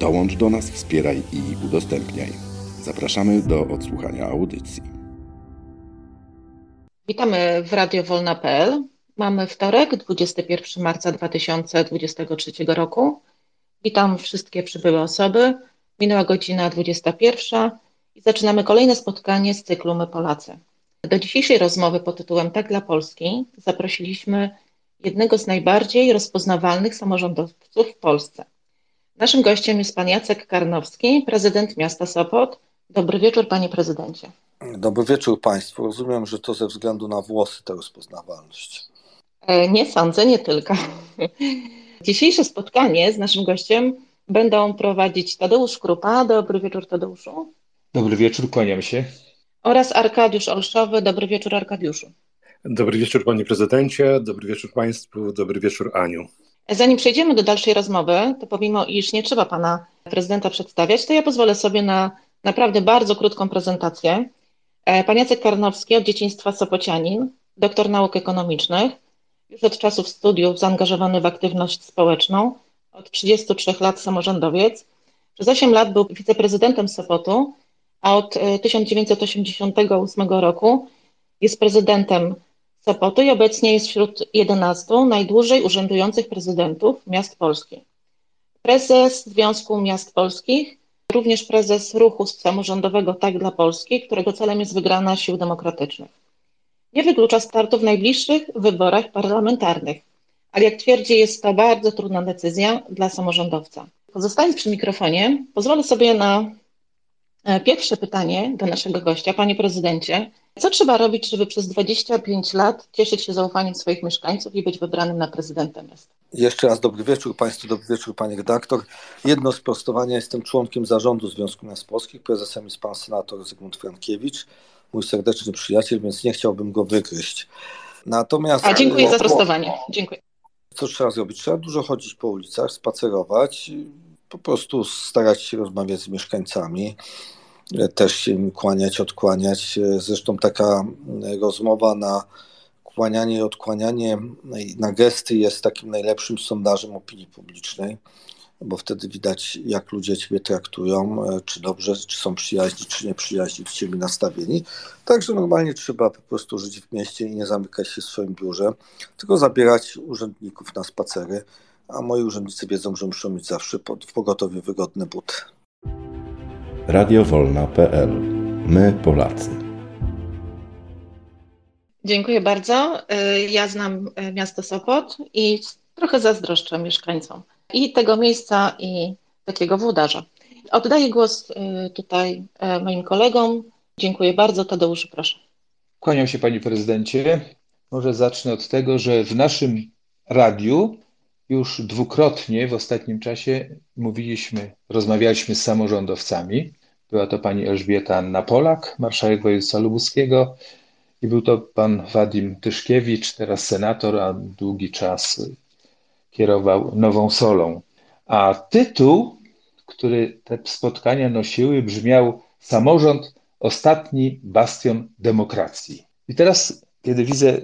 Dołącz do nas, wspieraj i udostępniaj. Zapraszamy do odsłuchania audycji. Witamy w radiowolna.pl. Mamy wtorek, 21 marca 2023 roku. Witam wszystkie przybyłe osoby. Minęła godzina 21 i zaczynamy kolejne spotkanie z cyklu My Polacy. Do dzisiejszej rozmowy pod tytułem Tak dla Polski zaprosiliśmy jednego z najbardziej rozpoznawalnych samorządowców w Polsce. Naszym gościem jest pan Jacek Karnowski, prezydent miasta Sopot. Dobry wieczór, panie prezydencie. Dobry wieczór państwu. Rozumiem, że to ze względu na włosy ta rozpoznawalność. E, nie sądzę, nie tylko. Dzisiejsze spotkanie z naszym gościem będą prowadzić Tadeusz Krupa. Dobry wieczór, Tadeuszu. Dobry wieczór, kłaniam się. Oraz Arkadiusz Olszowy. Dobry wieczór, Arkadiuszu. Dobry wieczór, panie prezydencie. Dobry wieczór państwu. Dobry wieczór, Aniu. Zanim przejdziemy do dalszej rozmowy, to pomimo iż nie trzeba pana prezydenta przedstawiać, to ja pozwolę sobie na naprawdę bardzo krótką prezentację. E, pan Jacek Karnowski od dzieciństwa Sopocianin, doktor nauk ekonomicznych, już od czasów studiów zaangażowany w aktywność społeczną, od 33 lat samorządowiec. Przez 8 lat był wiceprezydentem Sopotu, a od 1988 e, roku jest prezydentem Sopotu obecnie jest wśród 11 najdłużej urzędujących prezydentów miast polskich. Prezes Związku Miast Polskich, również prezes ruchu samorządowego Tak dla Polski, którego celem jest wygrana sił demokratycznych. Nie wyklucza startu w najbliższych wyborach parlamentarnych, ale jak twierdzi, jest to bardzo trudna decyzja dla samorządowca. Pozostając przy mikrofonie, pozwolę sobie na pierwsze pytanie do naszego gościa. Panie prezydencie, co trzeba robić, żeby przez 25 lat cieszyć się zaufaniem swoich mieszkańców i być wybranym na prezydenta miasta? Jeszcze raz dobry wieczór Państwu, dobry wieczór Panie redaktor. Jedno sprostowanie, jestem członkiem zarządu Związku Miast Polskich, prezesem jest Pan Senator Zygmunt Frankiewicz, mój serdeczny przyjaciel, więc nie chciałbym go wygryźć. Natomiast... A dziękuję za sprostowanie, dziękuję. Co trzeba zrobić? Trzeba dużo chodzić po ulicach, spacerować, po prostu starać się rozmawiać z mieszkańcami, też się im kłaniać, odkłaniać. Zresztą taka rozmowa na kłanianie i odkłanianie na gesty jest takim najlepszym sondażem opinii publicznej, bo wtedy widać, jak ludzie ciebie traktują, czy dobrze, czy są przyjaźni, czy nie przyjaźni, w ciebie nastawieni. Także normalnie trzeba po prostu żyć w mieście i nie zamykać się w swoim biurze, tylko zabierać urzędników na spacery, a moi urzędnicy wiedzą, że muszą mieć zawsze w pogotowie wygodne buty radiowolna.pl. My Polacy. Dziękuję bardzo. Y, ja znam y, miasto Sopot i trochę zazdroszczę mieszkańcom i tego miejsca, i takiego włodarza. Oddaję głos y, tutaj moim kolegom. Dziękuję bardzo. Tadeuszu, proszę. Kłaniam się Panie Prezydencie. Może zacznę od tego, że w naszym radiu już dwukrotnie w ostatnim czasie mówiliśmy, rozmawialiśmy z samorządowcami. Była to pani Elżbieta Anna Polak, marszałek województwa lubuskiego i był to pan Wadim Tyszkiewicz, teraz senator, a długi czas kierował Nową Solą. A tytuł, który te spotkania nosiły, brzmiał Samorząd ostatni bastion demokracji. I teraz, kiedy widzę,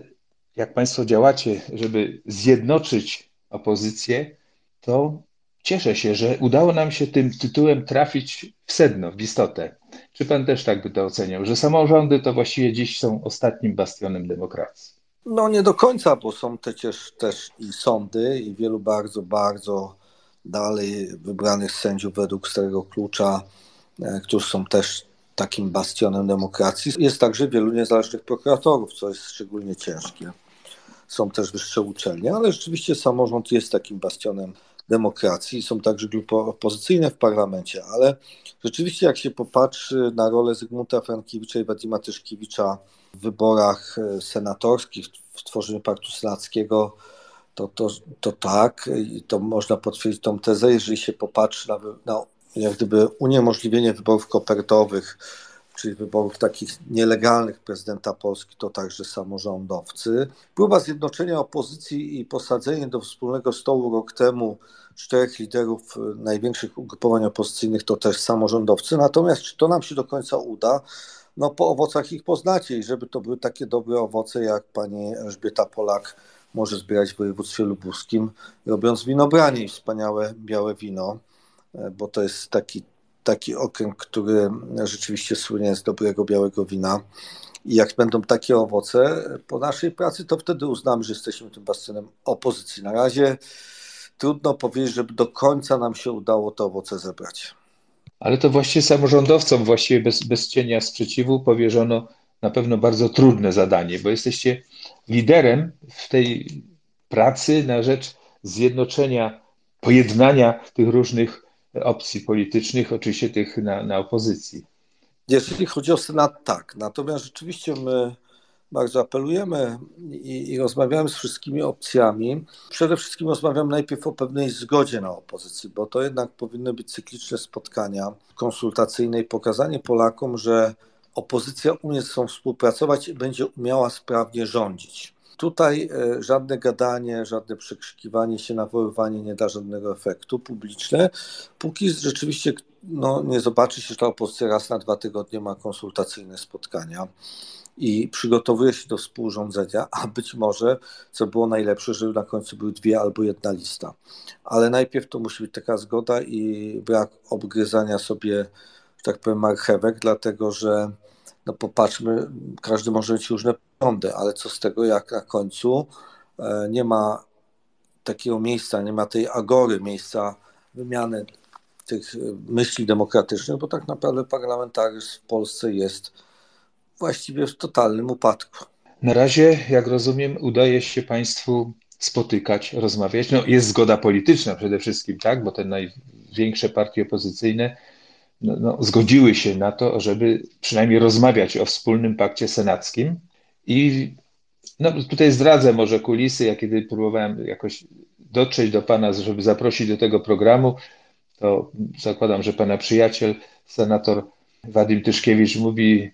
jak Państwo działacie, żeby zjednoczyć opozycję, to Cieszę się, że udało nam się tym tytułem trafić w sedno, w istotę. Czy pan też tak by to oceniał, że samorządy to właściwie dziś są ostatnim bastionem demokracji? No nie do końca, bo są przecież też i sądy i wielu bardzo, bardzo dalej wybranych sędziów według starego klucza, e, którzy są też takim bastionem demokracji. Jest także wielu niezależnych prokuratorów, co jest szczególnie ciężkie. Są też wyższe uczelnie, ale rzeczywiście samorząd jest takim bastionem demokracji, są także grupy opozycyjne w parlamencie, ale rzeczywiście jak się popatrzy na rolę Zygmunta Frankiewicza i Wadima Tyszkiewicza w wyborach e, senatorskich, w tworzeniu Paktu Senackiego, to, to, to tak, i to można potwierdzić tą tezę, jeżeli się popatrzy na, na jak gdyby uniemożliwienie wyborów kopertowych, czyli wyborów takich nielegalnych prezydenta Polski, to także samorządowcy. Próba zjednoczenia opozycji i posadzenie do wspólnego stołu rok temu czterech liderów największych ugrupowań opozycyjnych to też samorządowcy. Natomiast czy to nam się do końca uda? No po owocach ich poznacie i żeby to były takie dobre owoce, jak pani Elżbieta Polak może zbierać w województwie lubuskim, robiąc winobranie i wspaniałe białe wino, bo to jest taki taki okręg, który rzeczywiście słynie z dobrego białego wina. I jak będą takie owoce po naszej pracy, to wtedy uznamy, że jesteśmy tym bastionem opozycji. Na razie trudno powiedzieć, żeby do końca nam się udało te owoce zebrać. Ale to właściwie samorządowcom, właściwie bez, bez cienia sprzeciwu, powierzono na pewno bardzo trudne zadanie, bo jesteście liderem w tej pracy na rzecz zjednoczenia, pojednania tych różnych opcji politycznych, oczywiście tych na, na opozycji. Jeżeli chodzi o Senat, tak. Natomiast rzeczywiście my bardzo apelujemy i, i, rozmawiamy z wszystkimi opcjami. Przede wszystkim rozmawiamy najpierw o pewnej zgodzie na opozycji, bo to jednak powinny być cykliczne spotkania konsultacyjne i pokazanie Polakom, że opozycja umie ze sobą współpracować i będzie umiała sprawnie rządzić. Tutaj e, żadne gadanie, żadne przekrzykiwanie się, nawoływanie nie da żadnego efektu publiczne, póki rzeczywiście no, nie zobaczy się, że ta opozycja raz na dwa tygodnie ma konsultacyjne spotkania i przygotowuje się do współrządzenia, a być może, co było najlepsze, żeby na końcu były dwie albo jedna lista. Ale najpierw to musi być taka zgoda i brak obgryzania sobie, że tak powiem, marchewek, dlatego że no popatrzmy, każdy może mieć różne poglądy, ale co z tego, jak na końcu e, nie ma takiego miejsca, nie ma tej agory, miejsca wymiany tych e, myśli demokratycznych, bo tak naprawdę parlamentaryzm w Polsce jest właściwie w totalnym upadku. Na razie, jak rozumiem, udaje się Państwu spotykać, rozmawiać. No, jest zgoda polityczna przede wszystkim, tak, bo te największe partie opozycyjne no, no, zgodziły się na to, żeby przynajmniej rozmawiać o wspólnym pakcie senackim. I no, tutaj zdradzę może kulisy. Ja kiedy próbowałem jakoś dotrzeć do Pana, żeby zaprosić do tego programu, to zakładam, że Pana przyjaciel, senator Wadim Tyszkiewicz mówi,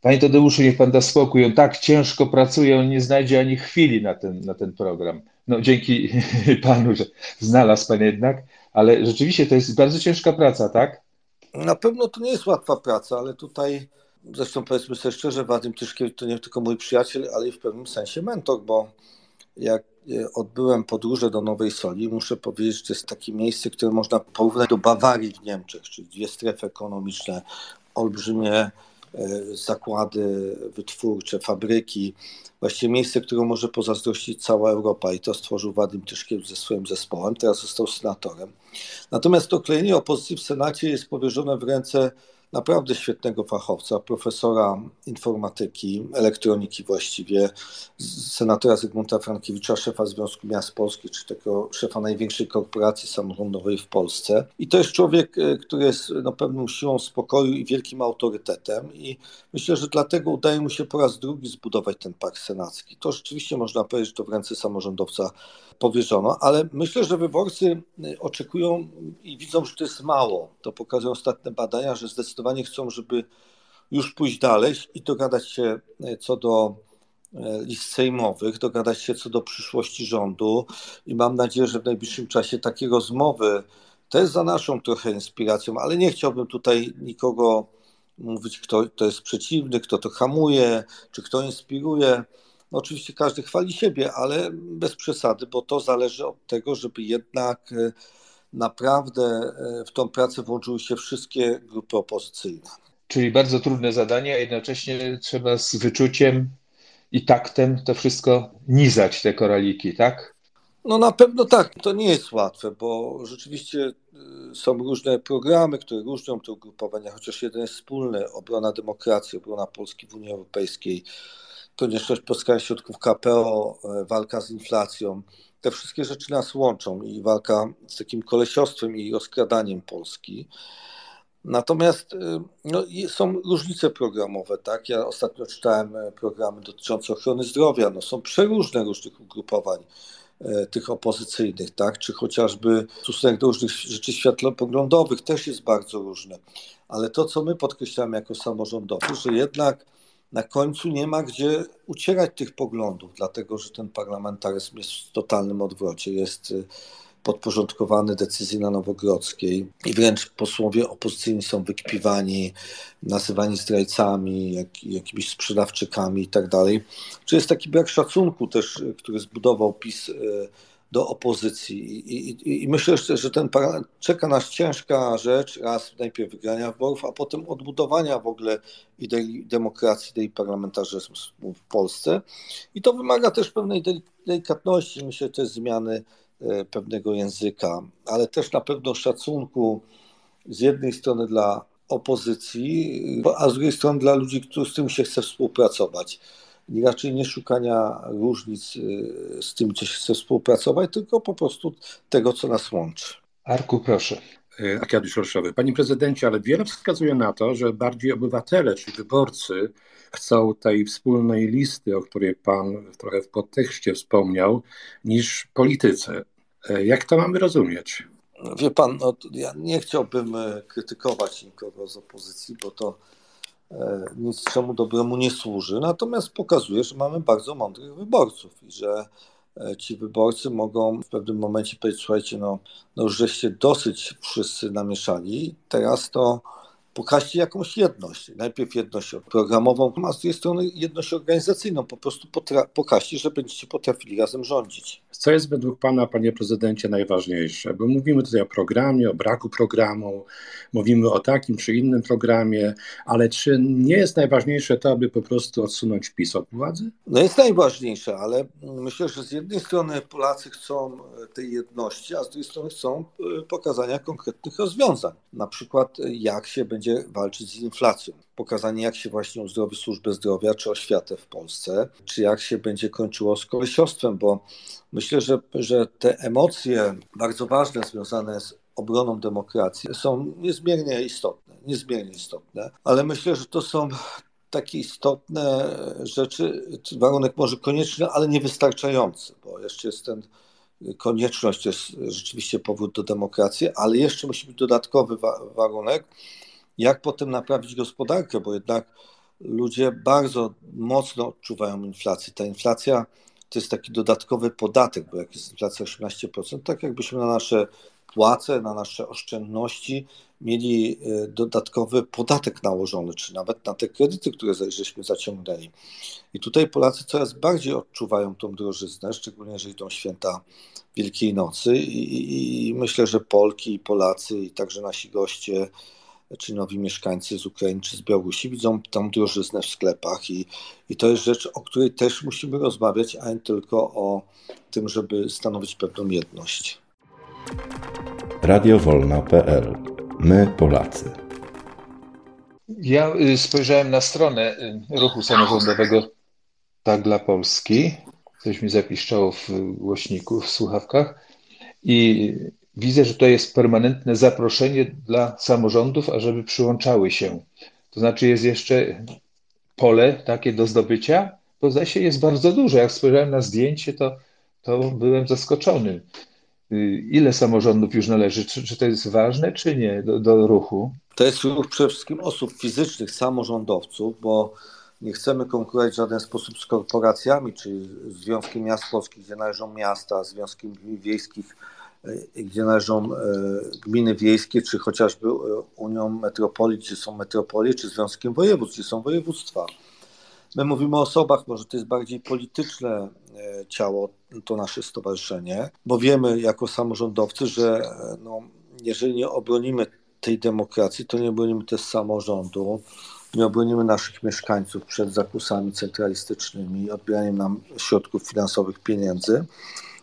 Panie Tadeuszu, niech Pan da spokój, on tak ciężko pracuje, on nie znajdzie ani chwili na ten, na ten program. No dzięki Panu, że znalazł Pan jednak, ale rzeczywiście to jest bardzo ciężka praca, tak? Na pewno to nie jest łatwa praca, ale tutaj zresztą powiedzmy sobie szczerze, Wadim Tyszkiewicz to nie tylko mój przyjaciel, ale i w pewnym sensie mentor, bo jak e, odbyłem podróże do Nowej Soli, muszę powiedzieć, że to jest takie miejsce, które można porównać do Bawarii w Niemczech, czyli dwie strefy ekonomiczne, olbrzymie zakłady wytwórcze, fabryki, właściwie miejsce, które może pozazdrościć cała Europa i to stworzył Wadim Tyszkiewicz ze swoim zespołem, teraz został senatorem. Natomiast to klejenie opozycji w Senacie jest powierzone w ręce naprawdę świetnego fachowca, profesora informatyki, elektroniki właściwie, senatora Zygmunta Frankiewicza, szefa Związku Miast Polskich, czy tego szefa największej korporacji samorządowej w Polsce. I to jest człowiek, e, który jest no, pewną siłą spokoju i wielkim autorytetem i myślę, że dlatego udaje mu się po raz drugi zbudować ten park senacki. To rzeczywiście można powiedzieć, że to w ręce samorządowca powierzono, ale myślę, że wyborcy e, oczekują i widzą, że to jest mało. To pokazują ostatnie badania, że zdecydowanie zdecydowanie chcą, żeby już pójść dalej i dogadać się e, co do e, list sejmowych, dogadać się co do przyszłości rządu i mam nadzieję, że w najbliższym czasie takie rozmowy też za naszą trochę inspiracją, ale nie chciałbym tutaj nikogo mówić, kto to jest przeciwny, kto to hamuje, czy kto inspiruje. No oczywiście każdy chwali siebie, ale bez przesady, bo to zależy od tego, żeby jednak e, naprawdę e, w tą pracę włączyły się wszystkie grupy opozycyjne. Czyli bardzo trudne zadanie, a jednocześnie trzeba z wyczuciem i taktem to wszystko nizać, te koraliki, tak? No na pewno tak, to nie jest łatwe, bo rzeczywiście e, są różne programy, które różnią te ugrupowania, chociaż jeden jest wspólny, obrona demokracji, obrona Polski w Unii Europejskiej, konieczność pozyskania środków KPO, e, walka z inflacją te wszystkie rzeczy nas łączą i walka z takim kolesiostwem i rozkradaniem Polski. Natomiast y, no, są różnice programowe, tak? Ja ostatnio czytałem e, programy dotyczące ochrony zdrowia. No, są przeróżne różnych ugrupowań. tych opozycyjnych, tak? czy chociażby stosunek do różnych rzeczy światłopoglądowych też jest bardzo różny. Ale to, co my podkreślamy jako samorządowi, że jednak na końcu nie ma gdzie ucierać tych poglądów, dlatego że ten parlamentaryzm jest w totalnym odwrocie, jest y, podporządkowany decyzji na Nowogrodzkiej i wręcz posłowie opozycyjni są wykpiwani, nazywani zdrajcami, jak, jakimiś sprzedawczykami i tak. Czy jest taki brak szacunku też, y, który zbudował PiS y, do opozycji. I, i, I, myślę, że ten czeka nas ciężka rzecz, raz najpierw wygrania wyborów, a potem odbudowania w ogóle idei demokracji, idei parlamentaryzmu w Polsce. I to wymaga też pewnej delikatności, myślę, też zmiany e, pewnego języka, ale też na pewno szacunku z jednej strony dla opozycji, a z drugiej strony dla ludzi, z którymi się chce współpracować raczej nie szukania różnic y, z tym, co się chce współpracować, tylko po prostu tego, co nas łączy. Arku, proszę. E, Arkadiusz Orszowy. Panie prezydencie, ale wiele wskazuje na to, że bardziej obywatele, czyli wyborcy, chcą tej wspólnej listy, o której pan trochę w podtekście wspomniał, niż politycy. E, jak to mamy rozumieć? Wie pan, no, ja nie chciałbym e, krytykować nikogo z opozycji, bo to E, niczemu dobremu nie służy, natomiast pokazuje, że mamy bardzo mądrych wyborców i że e, ci wyborcy mogą w pewnym momencie powiedzieć, słuchajcie, no, no żeście dosyć wszyscy namieszali, teraz to pokażcie jakąś jedność. Najpierw jedność programową, a z drugiej strony jedność organizacyjną. Po prostu pokażcie, że będziecie potrafili razem rządzić. Co jest według Pana, Panie Prezydencie, najważniejsze? Bo mówimy tutaj o programie, o braku programu, mówimy o takim czy innym programie, ale czy nie jest najważniejsze to, aby po prostu odsunąć PiS od władzy? No jest najważniejsze, ale myślę, że z jednej strony Polacy chcą tej jedności, a z drugiej strony chcą e, pokazania konkretnych rozwiązań. Na przykład jak się będzie walczyć z inflacją. Pokazanie, jak się właśnie uzdrowi służbę zdrowia czy oświatę w Polsce, czy jak się będzie kończyło z kolesiostwem, bo myślę, że, że te emocje bardzo ważne związane z obroną demokracji są niezmiernie istotne, niezmiernie istotne, ale myślę, że to są takie istotne rzeczy, warunek może konieczny, ale niewystarczający, bo jeszcze jest ten konieczność, to jest rzeczywiście powód do demokracji, ale jeszcze musi być dodatkowy wa warunek, jak potem naprawić gospodarkę, bo jednak ludzie bardzo mocno odczuwają inflację. Ta inflacja to jest taki dodatkowy podatek, bo jak jest inflacja 18%, tak jakbyśmy na nasze płace, na nasze oszczędności mieli e, dodatkowy podatek nałożony, czy nawet na te kredyty, które żeśmy zaciągnęli. I tutaj Polacy coraz bardziej odczuwają tą drożyznę, szczególnie jeżeli idą święta Wielkiej Nocy i, i myślę, że Polki i Polacy i także nasi goście czy nowi mieszkańcy z Ukrainy czy z Białorusi widzą tą drożyznę w sklepach i, i to jest rzecz, o której też musimy rozmawiać, a nie tylko o tym, żeby stanowić pewną jedność. Radiowolna.pl My Polacy. Ja y, spojrzałem na stronę y, ruchu samorządowego Tak dla Polski. Coś mi zapiszczało w głośniku, w słuchawkach. I widzę, że to jest permanentne zaproszenie dla samorządów, ażeby przyłączały się. To znaczy jest jeszcze pole takie do zdobycia, bo zdaje się jest bardzo duże. Jak spojrzałem na zdjęcie, to, to byłem zaskoczony. Y, ile samorządów już należy? Czy, czy to jest ważne, czy nie do, do ruchu? To jest ruch przede wszystkim osób fizycznych, samorządowców, bo nie chcemy konkurować w żaden sposób z korporacjami, czy Związkiem Miast Polskich, gdzie należą miasta, Związkiem Wiejskich, gdzie należą e, gminy wiejskie, czy chociażby e, Unią Metropolii, gdzie są metropolie, czy Związkiem Województw, gdzie są województwa. My mówimy o osobach, może to jest bardziej polityczne ciało, to nasze stowarzyszenie, bo wiemy jako samorządowcy, że no, jeżeli nie obronimy tej demokracji, to nie obronimy też samorządu, nie obronimy naszych mieszkańców przed zakusami centralistycznymi, odbieraniem nam środków finansowych, pieniędzy.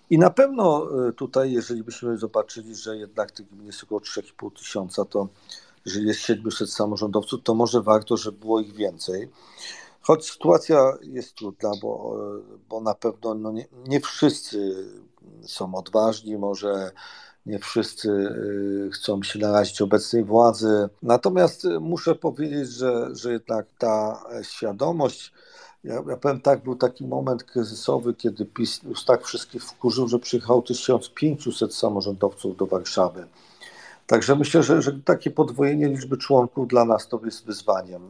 I na pewno e, tutaj, jeżeli byśmy zobaczyli, że jednak tych gmin jest około 3,5 tysiąca, to jeżeli jest 700 samorządowców, to może warto, żeby było ich więcej. Choć sytuacja jest trudna, bo, e, bo na pewno no nie, nie wszyscy są odważni, może nie wszyscy e, chcą się narazić obecnej władzy. Natomiast muszę powiedzieć, że, że jednak ta świadomość Ja, ja powiem tak, był taki moment kryzysowy, kiedy PiS już tak wszystkich wkurzył, że przyjechało 1500 samorządowców do Warszawy. Także myślę, że, że takie podwojenie liczby członków dla nas to jest wyzwaniem.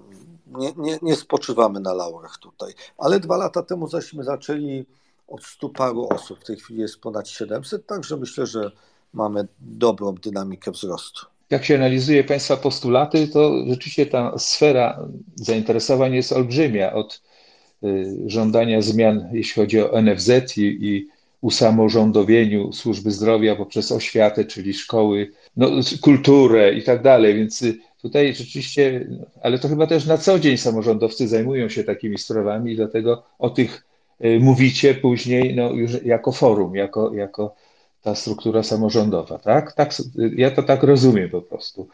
Nie, nie, nie spoczywamy na laurach tutaj. Ale dwa lata temu zaśmy zaczęli od stu paru osób. W tej chwili jest ponad 700, także myślę, że mamy dobrą dynamikę wzrostu. Jak się analizuje Państwa postulaty, to rzeczywiście ta sfera zainteresowań jest olbrzymia. Od żądania zmian, jeśli chodzi o NFZ i, i usamorządowieniu służby zdrowia poprzez oświatę, czyli szkoły, no, kulturę i tak dalej. Więc y, tutaj rzeczywiście, ale to chyba też na co dzień samorządowcy zajmują się takimi sprawami i dlatego o tych y, mówicie później no, już jako forum, jako, jako ta struktura samorządowa, tak? tak? Ja to tak rozumiem po prostu.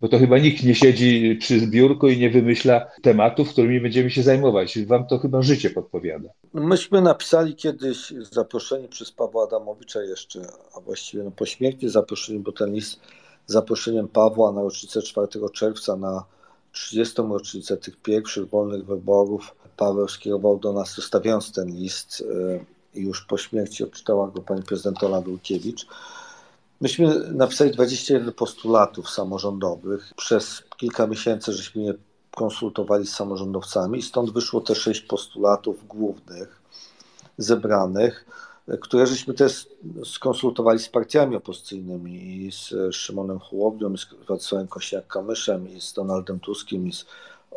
Bo to chyba nikt nie siedzi przy biurku i nie wymyśla tematów, którymi będziemy się zajmować. Wam to chyba życie podpowiada. Myśmy napisali kiedyś zaproszeni przez Pawła Adamowicza jeszcze, a właściwie no po śmierci zaproszeni, bo ten list zaproszeniem Pawła na rocznicę 4 czerwca na 30. rocznicę tych pierwszych wolnych wyborów Paweł skierował do nas, zostawiając ten list y, i już po śmierci odczytała go pani prezydent Ola. Myśmy napisali 21 postulatów samorządowych. Przez kilka miesięcy żeśmy je konsultowali z samorządowcami stąd wyszło te sześć postulatów głównych zebranych, które żeśmy też skonsultowali z partiami opozycyjnymi i z Szymonem Hołownią, i z Władysławem Kośniak-Kamyszem, i z Donaldem Tuskiem, i z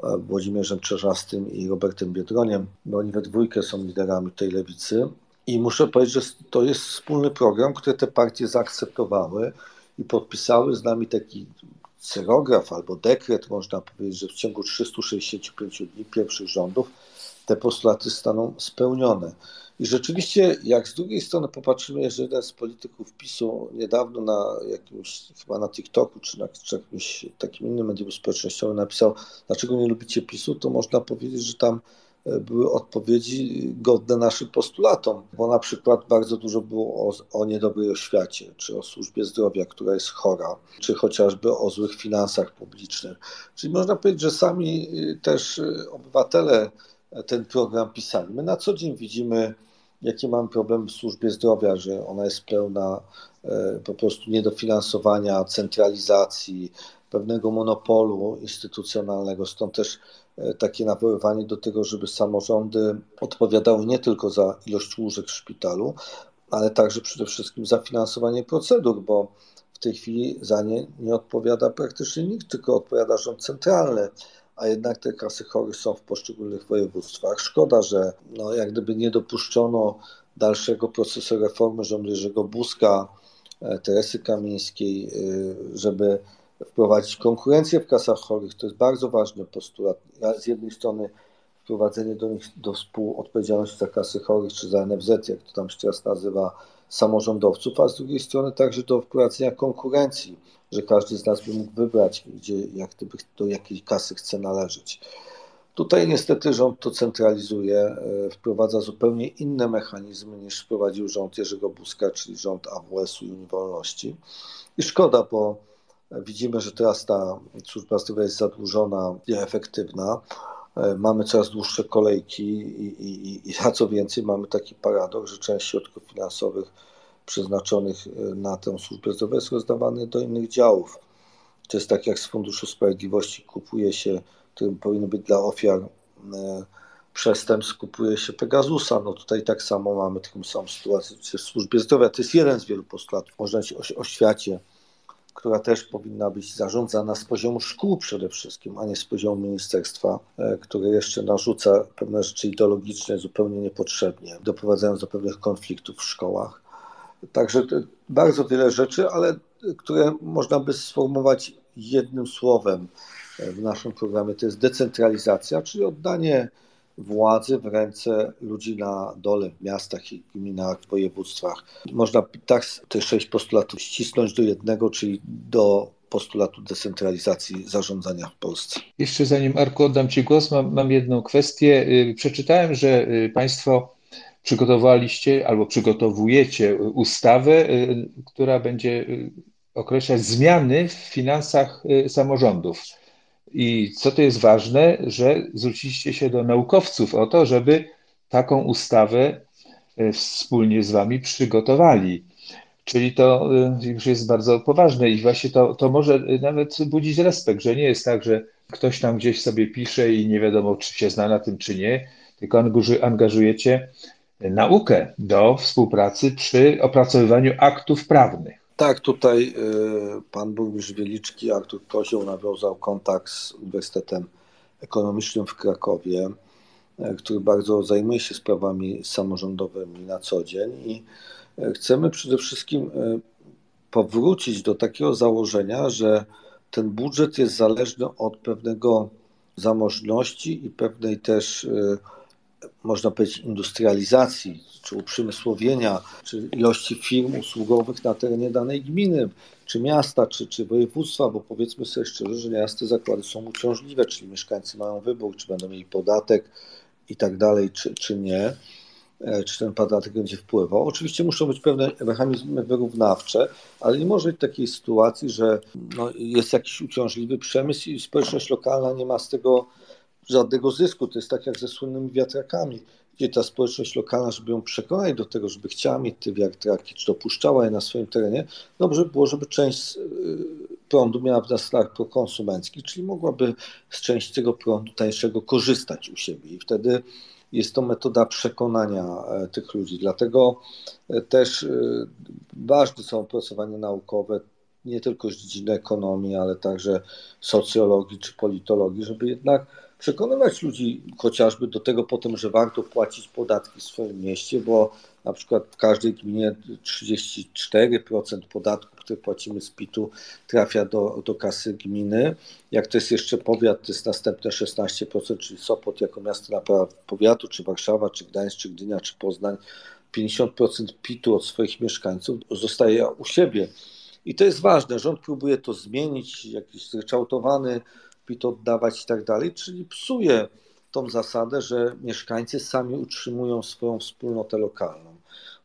e, Włodzimierzem Czerzastym i Robertem Biedroniem, bo oni we dwójkę są liderami tej lewicy. I muszę powiedzieć, że to jest wspólny program, który te partie zaakceptowały i podpisały z nami taki cyrograf albo dekret, można powiedzieć, że w ciągu 365 dni pierwszych rządów te postulaty staną spełnione. I rzeczywiście, jak z drugiej strony popatrzymy, że jeden z polityków PiSu niedawno na jakimś, chyba na TikToku, czy na jakimś takim innym medium społecznościowym napisał, dlaczego nie lubicie PiSu, to można powiedzieć, że tam były odpowiedzi godne naszym postulatom, bo na przykład bardzo dużo było o, o niedobrej oświacie, czy o służbie zdrowia, która jest chora, czy chociażby o złych finansach publicznych. Czyli można powiedzieć, że sami y, też y, obywatele ten program pisali. My na co dzień widzimy, jakie mamy problemy w służbie zdrowia, że ona jest pełna e, po prostu niedofinansowania, centralizacji, pewnego monopolu instytucjonalnego. Stąd też E, takie nawoływanie do tego, żeby samorządy odpowiadały nie tylko za ilość łóżek w szpitalu, ale także przede wszystkim za finansowanie procedur, bo w tej chwili za nie nie odpowiada praktycznie nikt, tylko odpowiada rząd centralny, a jednak te kasy chorych są w poszczególnych województwach. Szkoda, że no, jak gdyby nie dopuszczono dalszego procesu reformy rządu Jerzego Buzka, e, Teresy Kamińskiej, e, żeby wprowadzić konkurencję w kasach chorych. To jest bardzo ważny postulat. Z jednej strony wprowadzenie do nich do współodpowiedzialności za kasy chorych, czy za NFZ, jak to tam się teraz nazywa, samorządowców, a z drugiej strony także do wprowadzenia konkurencji, że każdy z nas by mógł wybrać, gdzie, jak gdyby, do jakiej kasy chce należeć. Tutaj niestety rząd to centralizuje, e, wprowadza zupełnie inne mechanizmy niż wprowadził rząd Jerzego Buzka, czyli rząd AWS-u i Wolności. I szkoda, bo Widzimy, że teraz ta służba zdrowia jest zadłużona, nieefektywna. E, mamy coraz dłuższe kolejki i, i, i a co więcej, mamy taki paradoks, że część środków finansowych przeznaczonych e, na tę służbę zdrowia jest rozdawane do innych działów. To jest tak jak z Funduszu Sprawiedliwości kupuje się, który powinien być dla ofiar e, przestępstw, kupuje się Pegasusa. No tutaj tak samo mamy taką samą sytuację w służbie zdrowia. To jest jeden z wielu postulatów. Można mówić o, o która też powinna być zarządzana z poziomu szkół przede wszystkim, a nie z poziomu ministerstwa, e, które jeszcze narzuca pewne rzeczy ideologiczne zupełnie niepotrzebnie, doprowadzając do pewnych konfliktów w szkołach. Także bardzo wiele rzeczy, ale które można by sformułować jednym słowem e, w naszym programie, to jest decentralizacja, czyli oddanie władzy w ręce ludzi na dole, w miastach i gminach, w województwach. Można tak te sześć postulatów ścisnąć do jednego, czyli do postulatu decentralizacji zarządzania w Polsce. Jeszcze zanim Arku oddam Ci głos, mam, mam jedną kwestię. Y, przeczytałem, że y, Państwo przygotowaliście albo przygotowujecie ustawę, y, która będzie określać zmiany w finansach samorządów. I co to jest ważne, że zwróciliście się do naukowców o to, żeby taką ustawę e, wspólnie z Wami przygotowali. Czyli to e, już jest bardzo poważne i właśnie to, to może nawet budzić respekt, że nie jest tak, że ktoś tam gdzieś sobie pisze i nie wiadomo, czy się zna na tym, czy nie, tylko angażujecie naukę do współpracy przy opracowywaniu aktów prawnych. Tak, tutaj y, pan burmistrz Wielicki, Artur Kozioł nawiązał kontakt z Uniwersytetem Ekonomicznym w Krakowie, y, który bardzo zajmuje się sprawami samorządowymi na co dzień i y, chcemy przede wszystkim powrócić do takiego założenia, że ten budżet jest zależny od pewnego zamożności i pewnej też można powiedzieć, industrializacji, czy uprzemysłowienia, czy ilości firm usługowych na terenie danej gminy, czy miasta, czy, czy województwa, bo powiedzmy sobie szczerze, że miaste zakłady są uciążliwe, czyli mieszkańcy mają wybór, czy będą mieli podatek i tak dalej, czy, czy nie, e, czy ten podatek będzie wpływał. Oczywiście muszą być pewne mechanizmy wyrównawcze, ale nie może być takiej sytuacji, że no, jest jakiś uciążliwy przemysł i społeczność lokalna nie ma z tego żadnego zysku. To jest tak jak ze słynnymi wiatrakami, gdzie ta społeczność lokalna, żeby ją przekonać do tego, żeby chciała mieć te wiatraki, czy dopuszczała je na swoim terenie, dobrze było, żeby część y, prądu miała w start prokonsumencki, czyli mogłaby z części tego prądu tańszego korzystać u siebie i wtedy jest to metoda przekonania e, tych ludzi. Dlatego e, też e, ważne są opracowania naukowe, nie tylko z dziedziny ekonomii, ale także socjologii czy politologii, żeby jednak przekonywać ludzi chociażby do tego potem, że warto płacić podatki w swoim mieście, bo na przykład w każdej gminie 34% podatku, które płacimy z PIT-u, trafia do, do kasy gminy. Jak to jest jeszcze powiat, to jest następne 16%, czyli Sopot jako miasto na powiatu, czy Warszawa, czy Gdańsk, czy Gdynia, czy Poznań. 50% PIT-u od swoich mieszkańców zostaje u siebie. I to jest ważne. Rząd próbuje to zmienić, jakiś zryczałtowany PIT oddawać i tak dalej, czyli psuje tą zasadę, że mieszkańcy sami utrzymują swoją wspólnotę lokalną.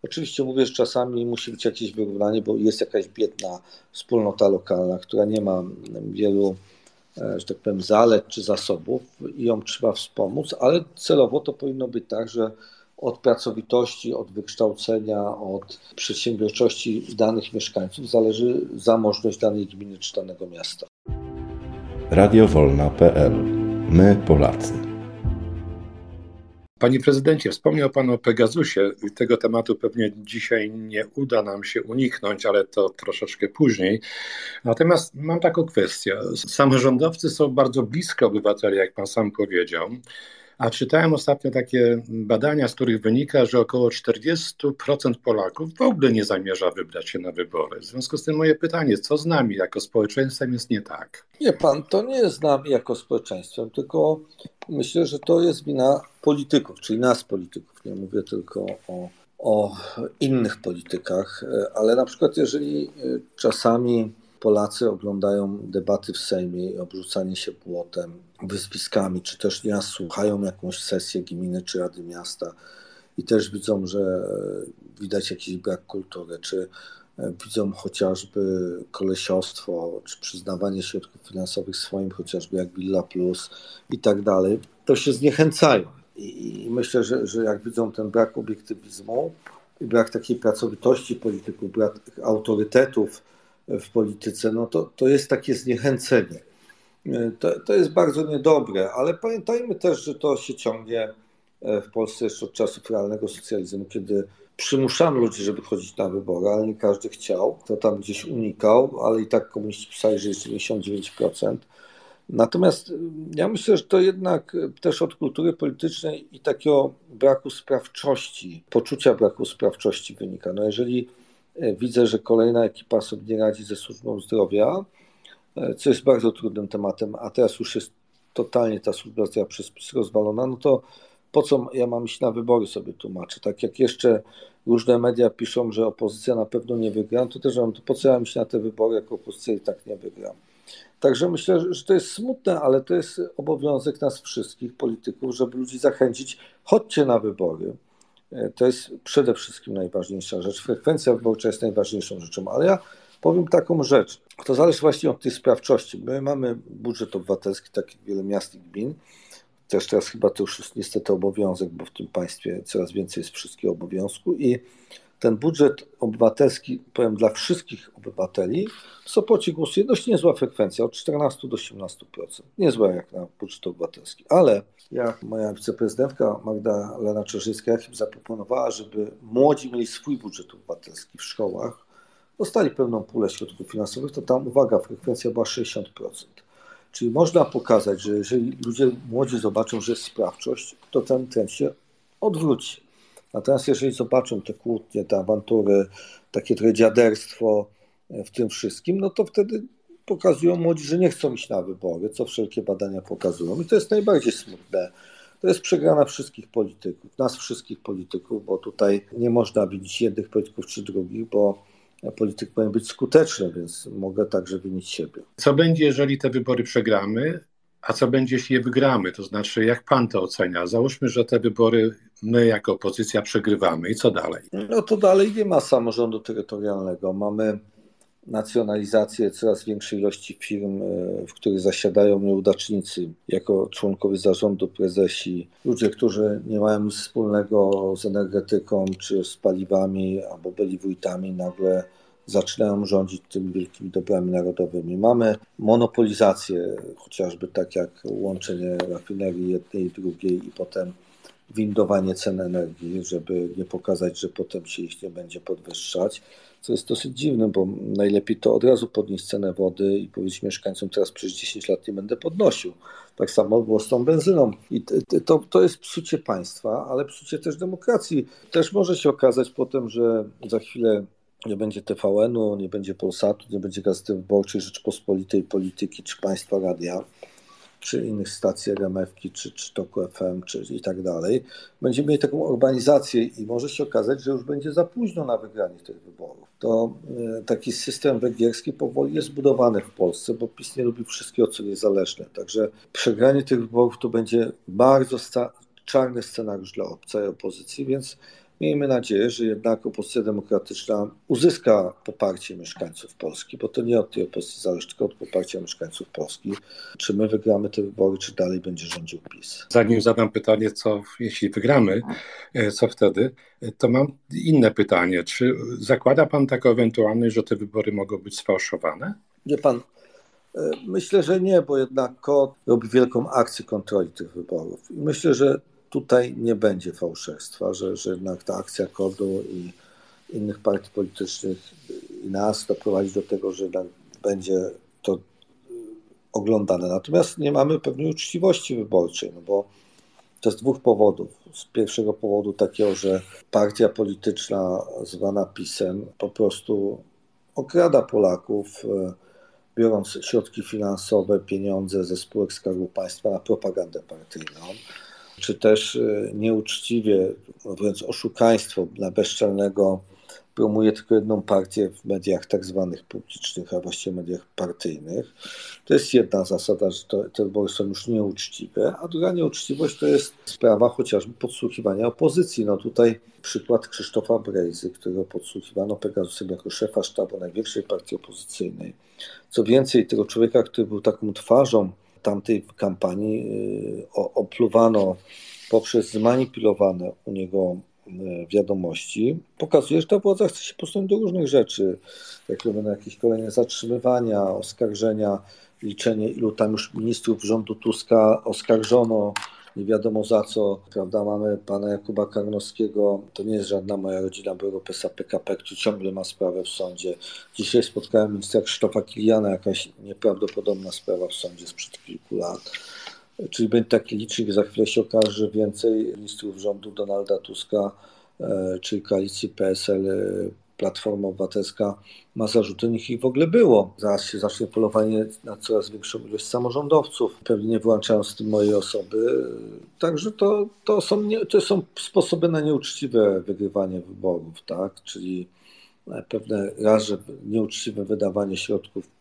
Oczywiście mówię, że czasami musi być jakieś wyrównanie, bo jest jakaś biedna wspólnota lokalna, która nie ma wielu, e, że tak powiem, zalet czy zasobów i ją trzeba wspomóc, ale celowo to powinno być tak, że od pracowitości, od wykształcenia, od przedsiębiorczości danych mieszkańców zależy zamożność danej gminy czy danego miasta radiowolna.pl. My Polacy. Panie prezydencie, wspomniał Pan o Pegasusie. Tego tematu pewnie dzisiaj nie uda nam się uniknąć, ale to troszeczkę później. Natomiast mam taką kwestię. Samorządowcy są bardzo blisko obywateli, jak Pan sam powiedział. A czytałem ostatnio takie badania, z których wynika, że około 40% Polaków w ogóle nie zamierza wybrać się na wybory. W związku z tym moje pytanie, co z nami jako społeczeństwem jest nie tak? Nie, pan, to nie jest z nami jako społeczeństwem, tylko myślę, że to jest wina polityków, czyli nas polityków. Nie mówię tylko o, o innych politykach, ale na przykład jeżeli czasami Polacy oglądają debaty w Sejmie i obrzucanie się błotem, wyspiskami, czy też nie słuchają jakąś sesję gminy czy Rady Miasta i też widzą, że widać jakiś brak kultury, czy widzą chociażby kolesiostwo, czy przyznawanie środków finansowych swoim, chociażby jak Villa Plus i tak dalej, to się zniechęcają. I myślę, że, że jak widzą ten brak obiektywizmu i brak takiej pracowitości polityków, brak autorytetów, w polityce, no to, to jest takie zniechęcenie. To, to jest bardzo niedobre, ale pamiętajmy też, że to się ciągnie e, w Polsce jeszcze od czasów realnego socjalizmu, kiedy przymuszano ludzi, żeby chodzić na wybory, ale nie każdy chciał. To tam gdzieś unikał, ale i tak komuniści pisali, że jest 99%. Natomiast ja myślę, że to jednak też od kultury politycznej i takiego braku sprawczości, poczucia braku sprawczości wynika. No jeżeli E, widzę, że kolejna ekipa sobie nie radzi ze służbą zdrowia, e, co jest bardzo trudnym tematem, a teraz już jest totalnie ta służba zdrowia przez PiS rozwalona, no to po co ja mam iść na wybory sobie tłumaczę. Tak jak jeszcze różne media piszą, że opozycja na pewno nie wygra, no to też mam, to po co ja mam iść na te wybory, jak opozycja i tak nie wygra. Także myślę, że to jest smutne, ale to jest obowiązek nas wszystkich, polityków, żeby ludzi zachęcić, chodźcie na wybory. To jest przede wszystkim najważniejsza rzecz. Frekwencja wyborcza jest najważniejszą rzeczą, ale ja Powiem taką rzecz. To zależy właśnie od tej sprawczości. My mamy budżet obywatelski, tak jak wiele miast i gmin. Też teraz chyba to już jest niestety obowiązek, bo w tym państwie coraz więcej jest wszystkiego obowiązku i ten budżet obywatelski, powiem, dla wszystkich obywateli, w Sopocie głosuje dość niezła frekwencja, od 14 do 18%. Niezła jak na budżet obywatelski. Ale jak moja wiceprezydentka Magdalena Czerzyńska zaproponowała, żeby młodzi mieli swój budżet obywatelski w szkołach, dostali pełną pulę środków finansowych, to tam, uwaga, frekwencja była 60%. Czyli można pokazać, że jeżeli ludzie młodzi zobaczą, że jest sprawczość, to ten trend się odwróci. Natomiast jeżeli zobaczą te kłótnie, te awantury, takie trochę dziaderstwo w tym wszystkim, no to wtedy pokazują młodzi, że nie chcą iść na wybory, co wszelkie badania pokazują. I to jest najbardziej smutne. To jest przegrana wszystkich polityków, nas wszystkich polityków, bo tutaj nie można widzieć jednych polityków czy drugich, bo polityk powinien być skuteczny, więc mogę także winić siebie. Co będzie, jeżeli te wybory przegramy, a co będzie, jeśli je wygramy? To znaczy, jak pan to ocenia? Załóżmy, że te wybory my jako opozycja przegrywamy i co dalej? No to dalej nie ma samorządu terytorialnego. Mamy nacjonalizację coraz większej ilości firm, e, w których zasiadają nieudacznicy jako członkowie zarządu, prezesi, ludzie, którzy nie mają nic wspólnego z energetyką czy z paliwami albo byli wójtami, nagle zaczynają rządzić tymi wielkimi dobrami narodowymi. Mamy monopolizację, chociażby tak jak łączenie rafinerii jednej i drugiej i potem windowanie cen energii, żeby nie pokazać, że potem się ich nie będzie podwyższać, co jest dosyć dziwne, bo najlepiej to od razu podnieść cenę wody i powiedzieć mieszkańcom teraz przez 10 lat nie będę podnosił. Tak samo było z tą benzyną. I to, to jest psucie państwa, ale psucie też demokracji. Też może się okazać potem, że za chwilę nie będzie TVN-u, nie będzie Polsatu, nie będzie Gazety Wyborczej Rzeczpospolitej Polityki czy Państwa Radia czy innych stacji RMF-ki, czy, czy TOKU FM, czy i tak dalej, będziemy mieli taką urbanizację i może się okazać, że już będzie za późno na wygranie tych wyborów. To e, taki system węgierski powoli jest budowany w Polsce, bo PiS nie lubi wszystkiego, co niezależne. Także przegranie tych wyborów to będzie bardzo czarny scenariusz dla obcej opozycji, więc Miejmy nadzieję, że jednak opozycja demokratyczna uzyska poparcie mieszkańców Polski, bo to nie od tej opozycji zależy, tylko od poparcia mieszkańców Polski. Czy my wygramy te wybory, czy dalej będzie rządził PiS? Zanim zadam pytanie, co jeśli wygramy, e, co wtedy, e, to mam inne pytanie. Czy zakłada Pan taką ewentualność, że te wybory mogą być sfałszowane? Nie Pan, e, Myślę, że nie, bo jednak KOT robi wielką akcję kontroli tych wyborów. I myślę, że tutaj nie będzie fałszerstwa, że, że jednak ta akcja kodu i innych partii politycznych i nas doprowadzi do tego, że będzie to oglądane. Natomiast nie mamy pewnej uczciwości wyborczej, no bo to z dwóch powodów. Z pierwszego powodu takiego, że partia polityczna zwana PiSem po prostu okrada Polaków, e, biorąc środki finansowe, pieniądze ze spółek Skarbu Państwa na propagandę partyjną czy też e, nieuczciwie, mówiąc oszukaństwo dla bezczelnego promuje tylko jedną partię w mediach tak zwanych publicznych, a właściwie mediach partyjnych. To jest jedna zasada, że to, te wybory są już nieuczciwe, a druga nieuczciwość to jest sprawa chociażby podsłuchiwania opozycji. No tutaj przykład Krzysztofa Brejzy, którego podsłuchiwano Pegasusem jako szefa sztabu największej partii opozycyjnej. Co więcej, tego człowieka, który był taką twarzą tamtej kampanii y, opluwano poprzez zmanipulowane u niego y, wiadomości, pokazuje, że ta władza chce się posunąć do różnych rzeczy, jak będą jakieś kolejne zatrzymywania, oskarżenia, liczenie, ilu tam już ministrów rządu Tuska oskarżono nie wiadomo za co, prawda, mamy pana Jakuba Karnowskiego, to nie jest żadna moja rodzina, byłego PESA PKP, który ciągle ma sprawę w sądzie. Dzisiaj spotkałem ministra Krzysztofa Kiliana, jakaś nieprawdopodobna sprawa w sądzie sprzed kilku lat. Czyli będzie taki licznik, za chwilę się okaże, że więcej ministrów rządu Donalda Tuska, e, czyli koalicji PSL, Platforma Obywatelska ma zarzuty, niech ich w ogóle było. Zaraz się zacznie polowanie na coraz większą ilość samorządowców, pewnie nie wyłączając z tym mojej osoby. Także to, to, są, nie, to są sposoby na nieuczciwe wygrywanie wyborów, tak? Czyli pewne raz, że nieuczciwe wydawanie środków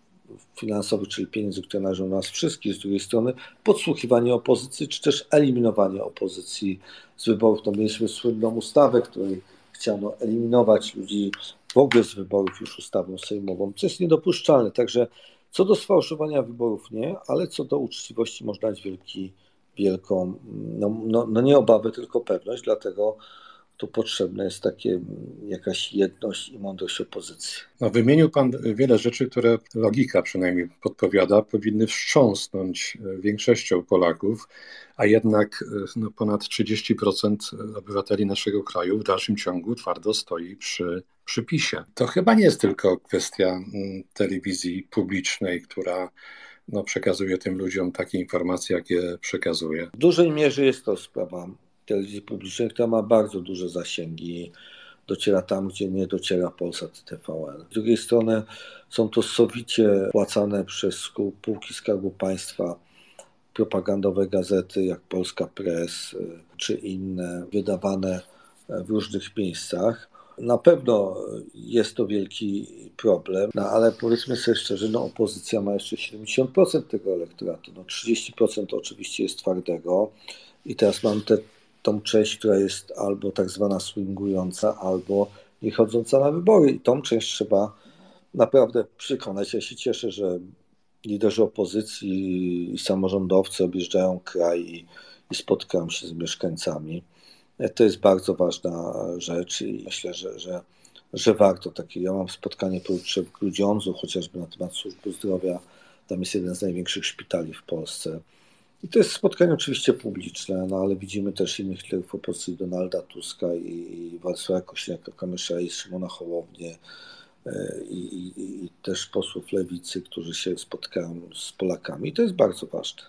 finansowych, czyli pieniędzy, które należą nas wszystkich, z drugiej strony podsłuchiwanie opozycji, czy też eliminowanie opozycji z wyborów. To mieliśmy słynną ustawę, której chciano eliminować ludzi w ogóle z wyborów już ustawą sejmową, co jest niedopuszczalne. Także co do sfałszowania wyborów nie, ale co do uczciwości można mieć wielki, wielką, no, no, no nie obawę, tylko pewność, dlatego tu potrzebna jest takie jakaś jedność i mądrość opozycji. No, wymienił Pan wiele rzeczy, które logika przynajmniej podpowiada, powinny wstrząsnąć większością Polaków, a jednak no, ponad 30% obywateli naszego kraju w dalszym ciągu twardo stoi przy przypisie. To chyba nie jest tylko kwestia mm, telewizji publicznej, która no, przekazuje tym ludziom takie informacje, jakie przekazuje. W dużej mierze jest to sprawa telewizji publicznej, która ma bardzo duże zasięgi, dociera tam, gdzie nie dociera Polsat TVN. Z drugiej strony są to sowicie płacane przez spółki Skarbu Państwa propagandowe gazety jak Polska Press y, czy inne, wydawane w różnych miejscach. Na pewno jest to wielki problem, no ale powiedzmy sobie szczerze, no opozycja ma jeszcze 70% tego elektoratu, no 30% to oczywiście jest twardego i teraz mam te tą część, która jest albo tak zwana swingująca, albo nie chodząca na wybory. I tą część trzeba naprawdę przekonać. Ja się cieszę, że liderzy opozycji i samorządowcy objeżdżają kraj i, i spotkają się z mieszkańcami. To jest bardzo ważna rzecz i myślę, że, że, że warto takie. Ja mam spotkanie pojutrze w Grudziądzu, chociażby na temat służby zdrowia. Tam jest jeden z największych szpitali w Polsce. I to jest spotkanie oczywiście publiczne, no ale widzimy też innych liderów opozycji, Donalda Tuska i Władysława Kośniaka-Kamysza i Szymona Hołownię e, i, i, i, też posłów lewicy, którzy się spotkają z Polakami. I to jest bardzo ważne.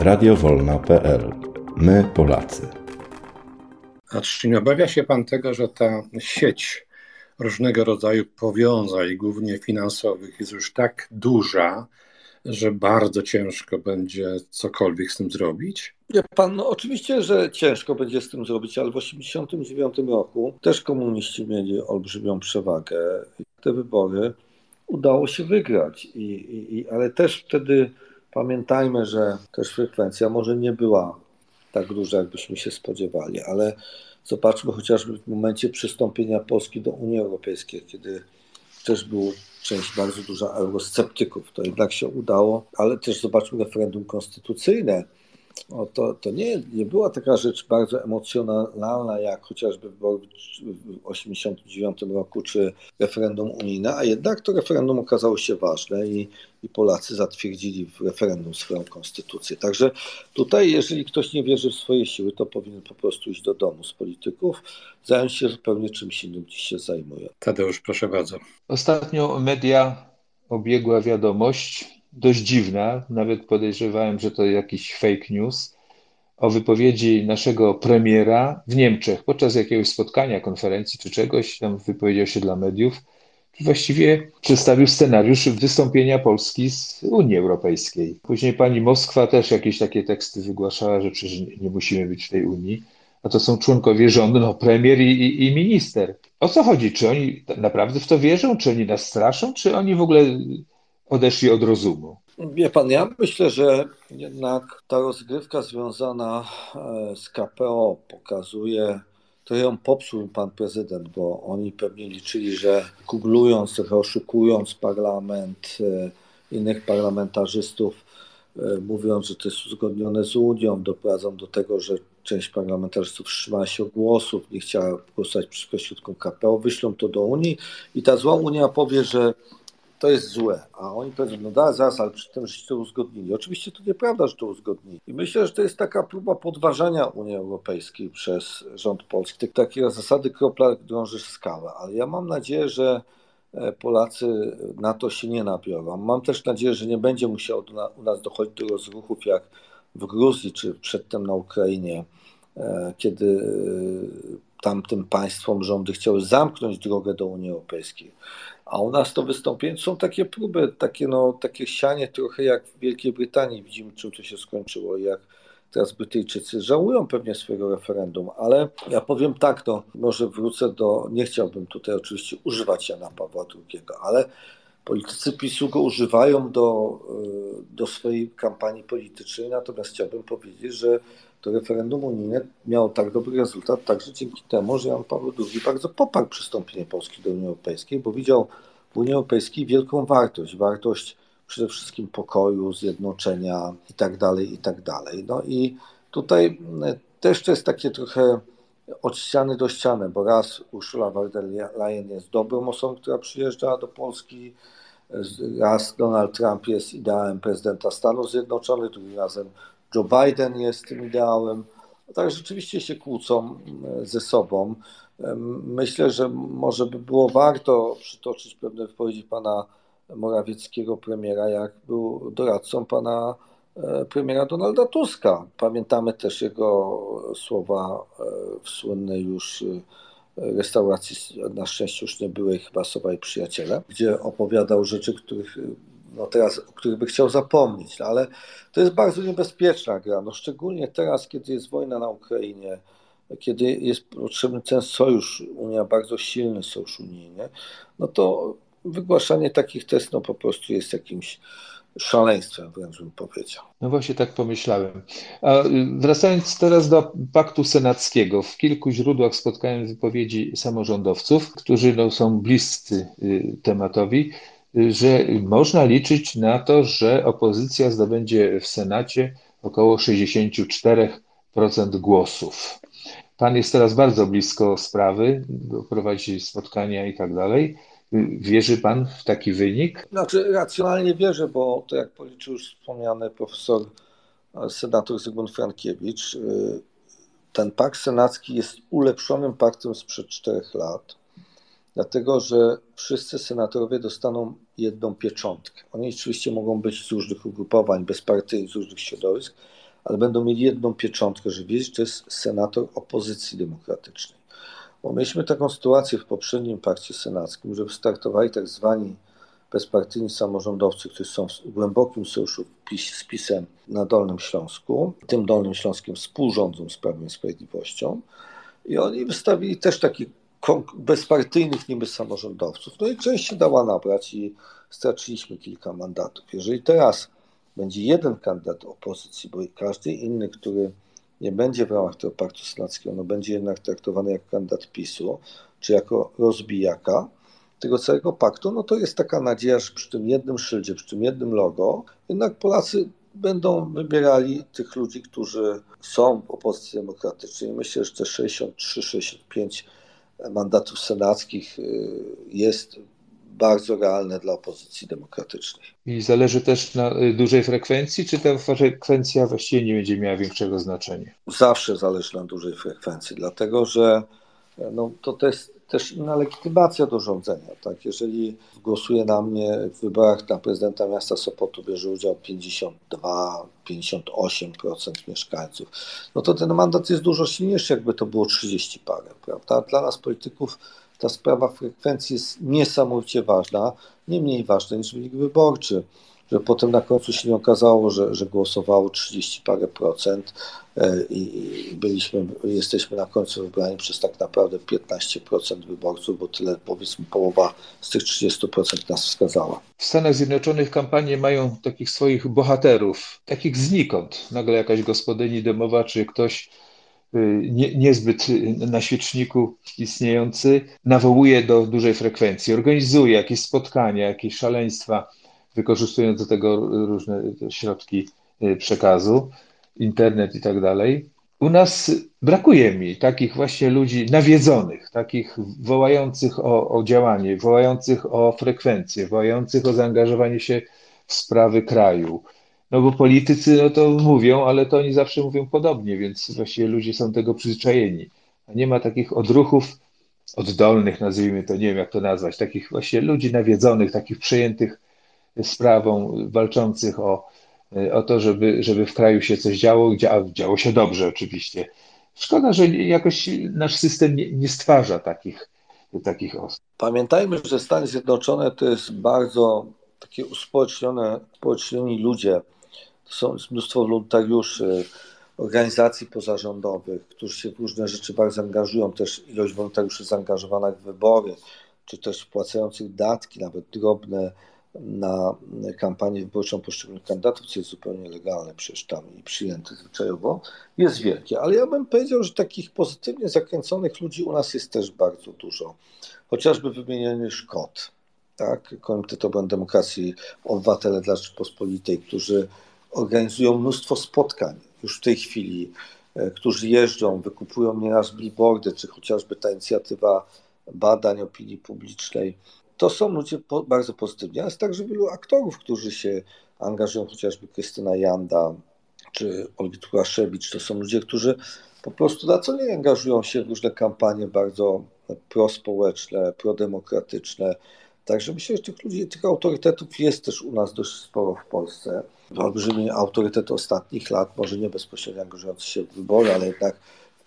Radiowolna.pl My Polacy. A czy nie obawia się Pan tego, że ta sieć różnego rodzaju powiązań, głównie finansowych, jest już tak duża, że bardzo ciężko będzie cokolwiek z tym zrobić? Nie, pan, no oczywiście, że ciężko będzie z tym zrobić, ale w 1989 roku też komuniści mieli olbrzymią przewagę. Te wybory udało się wygrać, I, i, ale też wtedy pamiętajmy, że też frekwencja może nie była tak duża, jakbyśmy się spodziewali, ale zobaczmy chociażby w momencie przystąpienia Polski do Unii Europejskiej, kiedy też był część bardzo duża eurosceptyków. To jednak się udało, ale też zobaczmy referendum konstytucyjne. O, to to nie, nie była taka rzecz bardzo emocjonalna, jak chociażby wybory w 1989 roku, czy referendum unijne, a jednak to referendum okazało się ważne i, i Polacy zatwierdzili w referendum swoją konstytucję. Także tutaj, jeżeli ktoś nie wierzy w swoje siły, to powinien po prostu iść do domu z polityków, zająć się zupełnie czymś innym, gdzie się zajmuje. Tadeusz, proszę bardzo. Ostatnio media obiegła wiadomość, dość dziwna, nawet podejrzewałem, że to jakiś fake news, o wypowiedzi naszego premiera w Niemczech podczas jakiegoś spotkania, konferencji czy czegoś, tam wypowiedział się dla mediów, właściwie przedstawił scenariusz wystąpienia Polski z Unii Europejskiej. Później pani Moskwa też jakieś takie teksty wygłaszała, że przecież nie musimy być w tej Unii, a to są członkowie rządu, no premier i, i, i minister. O co chodzi? Czy oni naprawdę w to wierzą? Czy oni nas straszą? Czy oni w ogóle odeszli od rozumu? Wie pan, ja myślę, że jednak ta rozgrywka związana e, z KPO pokazuje, to ją popsuł pan prezydent, bo oni pewnie liczyli, że kuglując, trochę oszukując parlament, e, innych parlamentarzystów, e, mówiąc, że to jest uzgodnione z Unią, doprowadzą do tego, że część parlamentarzystów wstrzymała się głosów, nie chciała głosować przeciwko środkom KPO, wyślą to do Unii i ta zła Unia powie, że to jest złe. A oni powiedzą, no da, zaraz, ale przy tym, żeście to uzgodnili. Oczywiście to nieprawda, że to uzgodnili. I myślę, że to jest taka próba podważania Unii Europejskiej przez rząd polski. Takie zasady kropla drąży skałę. Ale ja mam nadzieję, że e, Polacy na to się nie nabiorą. Mam też nadzieję, że nie będzie musiało u nas dochodzić do rozruchów jak w Gruzji czy przedtem na Ukrainie, e, kiedy e, tamtym państwom rządy chciały zamknąć drogę do Unii Europejskiej. A u nas to wystąpienie są takie próby, takie, no, takie sianie trochę jak w Wielkiej Brytanii. Widzimy, czym to się skończyło. Jak teraz Brytyjczycy żałują pewnie swojego referendum, ale ja powiem tak, no, może wrócę do, nie chciałbym tutaj oczywiście używać Jana Pawła II, ale politycy PiSu go używają do, do swojej kampanii politycznej, natomiast chciałbym powiedzieć, że to referendum unijne miało tak dobry rezultat także dzięki temu, że Jan Paweł II bardzo poparł przystąpienie Polski do Unii Europejskiej, bo widział w Unii Europejskiej wielką wartość, wartość przede wszystkim pokoju, zjednoczenia itd., tak itd. Tak no i tutaj też to jest takie trochę od ściany do ściany, bo raz Ursula von der Leyen jest dobrą osobą, która przyjeżdża do Polski, raz Donald Trump jest ideałem prezydenta Stanów Zjednoczonych, drugim razem Joe Biden jest tym ideałem. Tak rzeczywiście się kłócą ze sobą. Myślę, że może by było warto przytoczyć pewne wypowiedzi pana Morawieckiego, premiera, jak był doradcą pana e, premiera Donalda Tuska. Pamiętamy też jego słowa e, w słynnej już e, restauracji, na szczęście już nie byłej, chyba Sowa i Przyjaciele, gdzie opowiadał rzeczy, których no teraz, o których by chciał zapomnieć, no ale to jest bardzo niebezpieczna gra, no szczególnie teraz, kiedy jest wojna na Ukrainie, kiedy jest potrzebny ten sojusz, Unia bardzo silny sojusz unijny, no to wygłaszanie takich testów no po prostu jest jakimś szaleństwem, wręcz bym powiedział. No właśnie tak pomyślałem. A wracając teraz do paktu senackiego, w kilku źródłach spotkałem wypowiedzi samorządowców, którzy no, są bliscy y, tematowi, że można liczyć na to, że opozycja zdobędzie w Senacie około 64% głosów. Pan jest teraz bardzo blisko sprawy, prowadzi spotkania i tak dalej. Wierzy Pan w taki wynik? Znaczy, racjonalnie wierzę, bo to jak policzył już wspomniany profesor e, senator Zygmunt Frankiewicz, e, ten pakt senacki jest ulepszonym paktem sprzed czterech lat, dlatego że wszyscy senatorowie dostaną jedną pieczątkę. Oni oczywiście mogą być z różnych ugrupowań, bezpartyjnych, z różnych środowisk, ale będą mieli jedną pieczątkę, że wiedzieć, że to jest senator opozycji demokratycznej. Bo mieliśmy taką sytuację w poprzednim pakcie senackim, że wystartowali tak zwani bezpartyjni samorządowcy, którzy są w głębokim sojuszu z PiSem na Dolnym Śląsku. Tym Dolnym Śląskiem współrządzą z Prawem i Sprawiedliwością. I oni wystawili też takich bezpartyjnych niby samorządowców. No i część się dała nabrać i straciliśmy kilka mandatów. Jeżeli teraz będzie jeden kandydat opozycji, bo każdy inny, który nie będzie w ramach tego paktu senackiego, no będzie jednak traktowany jako kandydat PiSu, czy jako rozbijaka tego całego paktu, no to jest taka nadzieja, że przy tym jednym szyldzie, przy tym jednym logo, jednak Polacy będą wybierali tych ludzi, którzy są w opozycji demokratycznej. Myślę, że te 63-65 mandatów senackich y, jest bardzo realne dla opozycji demokratycznej. I zależy też na y, dużej frekwencji, czy ta frekwencja właściwie nie będzie miała większego znaczenia? Zawsze zależy na dużej frekwencji, dlatego że no, to, to jest też inna legitymacja do rządzenia. Tak? Jeżeli głosuje na mnie w wyborach na prezydenta miasta Sopotu, bierze udział 52-58% mieszkańców, no to ten mandat jest dużo silniejszy, jakby to było 30 parę. Prawda? Dla nas polityków ta sprawa frekwencji jest niesamowicie ważna, nie mniej ważna niż wynik wyborczy, że potem na końcu się nie okazało, że, że głosowało 30 parę procent e, i byliśmy, jesteśmy na końcu wybrani przez tak naprawdę 15% wyborców, bo tyle powiedzmy połowa z tych 30% nas wskazała. W Stanach Zjednoczonych kampanie mają takich swoich bohaterów, takich znikąd. Nagle jakaś gospodyni domowa czy ktoś Y, nie, niezbyt na świeczniku istniejący, nawołuje do dużej frekwencji, organizuje jakieś spotkania, jakieś szaleństwa, wykorzystując do tego różne środki y, przekazu, internet i tak dalej. U nas brakuje mi takich właśnie ludzi nawiedzonych, takich wołających o, o działanie, wołających o frekwencję, wołających o zaangażowanie się w sprawy kraju, no bo politycy no to mówią, ale to oni zawsze mówią podobnie, więc właściwie ludzie są tego przyzwyczajeni. A nie ma takich odruchów oddolnych, nazwijmy to, nie wiem jak to nazwać, takich właśnie ludzi nawiedzonych, takich przejętych sprawą, walczących o, o to, żeby, żeby w kraju się coś działo, a działo się dobrze oczywiście. Szkoda, że jakoś nasz system nie, nie stwarza takich, takich osób. Pamiętajmy, że Stany Zjednoczone to jest bardzo takie uspołecznione, uspołecznieni ludzie, są mnóstwo wolontariuszy, organizacji pozarządowych, którzy się w różne rzeczy bardzo angażują, też ilość wolontariuszy zaangażowanych w wybory, czy też wpłacających datki, nawet drobne na kampanię wyborczą poszczególnych kandydatów, co jest zupełnie legalne przecież tam i przyjęte zwyczajowo, jest wielkie. Ale ja bym powiedział, że takich pozytywnie zakręconych ludzi u nas jest też bardzo dużo. Chociażby wymieniony Szkot, tak? Komitet Obrony Demokracji Obywatele dla Rzeczypospolitej, którzy organizują mnóstwo spotkań już w tej chwili, e, którzy jeżdżą, wykupują nieraz billboardy, czy chociażby ta inicjatywa badań opinii publicznej. To są ludzie bardzo pozytywni, ale jest także wielu aktorów, którzy się angażują, chociażby Krystyna Janda czy Olgi Turaszewicz. To są ludzie, którzy po prostu na co nie angażują się w różne kampanie bardzo prospołeczne, prodemokratyczne. Także myślę, że tych ludzi, tych autorytetów jest też u nas dość sporo w Polsce. Olbrzymi autorytet ostatnich lat, może nie bezpośrednio angażujący się w wybory, ale jednak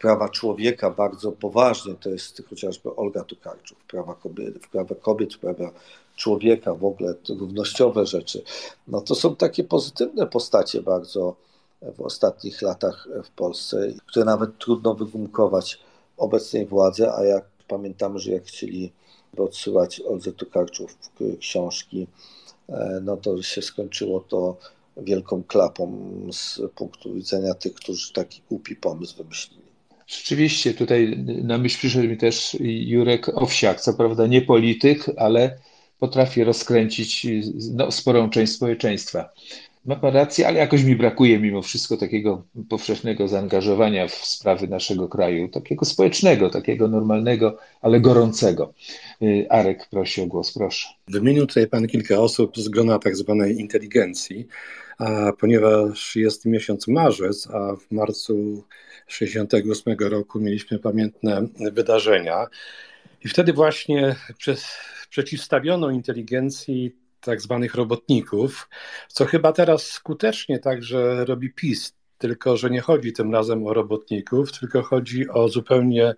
prawa człowieka bardzo poważnie, to jest chociażby Olga Tukarczuk, prawa kobiet, prawa kobiet, prawa człowieka, w ogóle równościowe rzeczy. No to są takie pozytywne postacie bardzo w ostatnich latach w Polsce, które nawet trudno wygumkować obecnej władzy, a jak pamiętamy, że jak chcieli odsyłać Oldze Tukarczuk książki, e, no to się skończyło to wielką klapą z punktu widzenia tych, którzy taki głupi pomysł wymyślili. Rzeczywiście, tutaj na myśl przyszedł mi też Jurek Owsiak, co prawda nie polityk, ale potrafi rozkręcić no, sporą część społeczeństwa. Ma pan rację, ale jakoś mi brakuje mimo wszystko takiego powszechnego zaangażowania w sprawy naszego kraju, takiego społecznego, takiego normalnego, ale gorącego. Y, Arek prosi o głos, proszę. Wymienił tutaj pan kilka osób z grona tak zwanej inteligencji, a ponieważ jest miesiąc marzec, a w marcu 1968 roku mieliśmy pamiętne wydarzenia. I wtedy właśnie przez, przeciwstawiono inteligencji tak zwanych robotników, co chyba teraz skutecznie także robi PiS, tylko że nie chodzi tym razem o robotników, tylko chodzi o zupełnie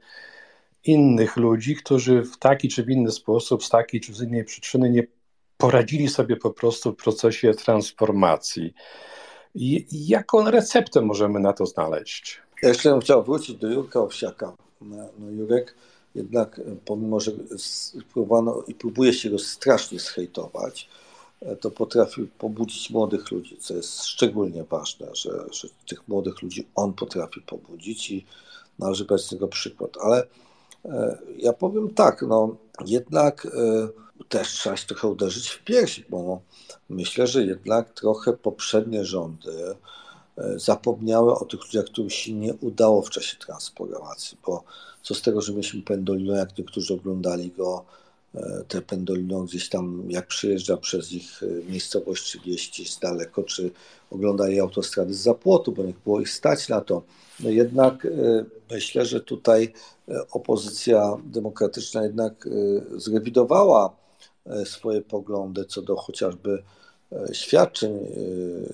innych ludzi, którzy w taki czy w inny sposób, z takiej czy z innej przyczyny nie poradzili sobie po prostu w procesie transformacji. I jaką receptę możemy na to znaleźć? Ja jeszcze bym chciał wrócić do Jurka Owsiaka. No, Jurek jednak, pomimo, że próbowano i próbuje się go strasznie zhejtować, to potrafił pobudzić młodych ludzi, co jest szczególnie ważne, że, że tych młodych ludzi on potrafi pobudzić i należy brać z tego przykład. Ale e, ja powiem tak, no jednak e, też trzeba się trochę uderzyć w piersi, bo myślę, że jednak trochę poprzednie rządy e, zapomniały o tych ludziach, którym się nie udało w czasie transformacji, bo co z tego, że mieliśmy Pendolino, jak niektórzy oglądali go, e, te Pendolino gdzieś tam, jak przyjeżdża przez ich e, miejscowość, czy wieści z daleko, czy oglądali autostrady z zapłotu, bo nie było ich stać na to. No jednak myślę, że tutaj opozycja demokratyczna jednak zrewidowała E, swoje poglądy co do chociażby e, świadczeń e,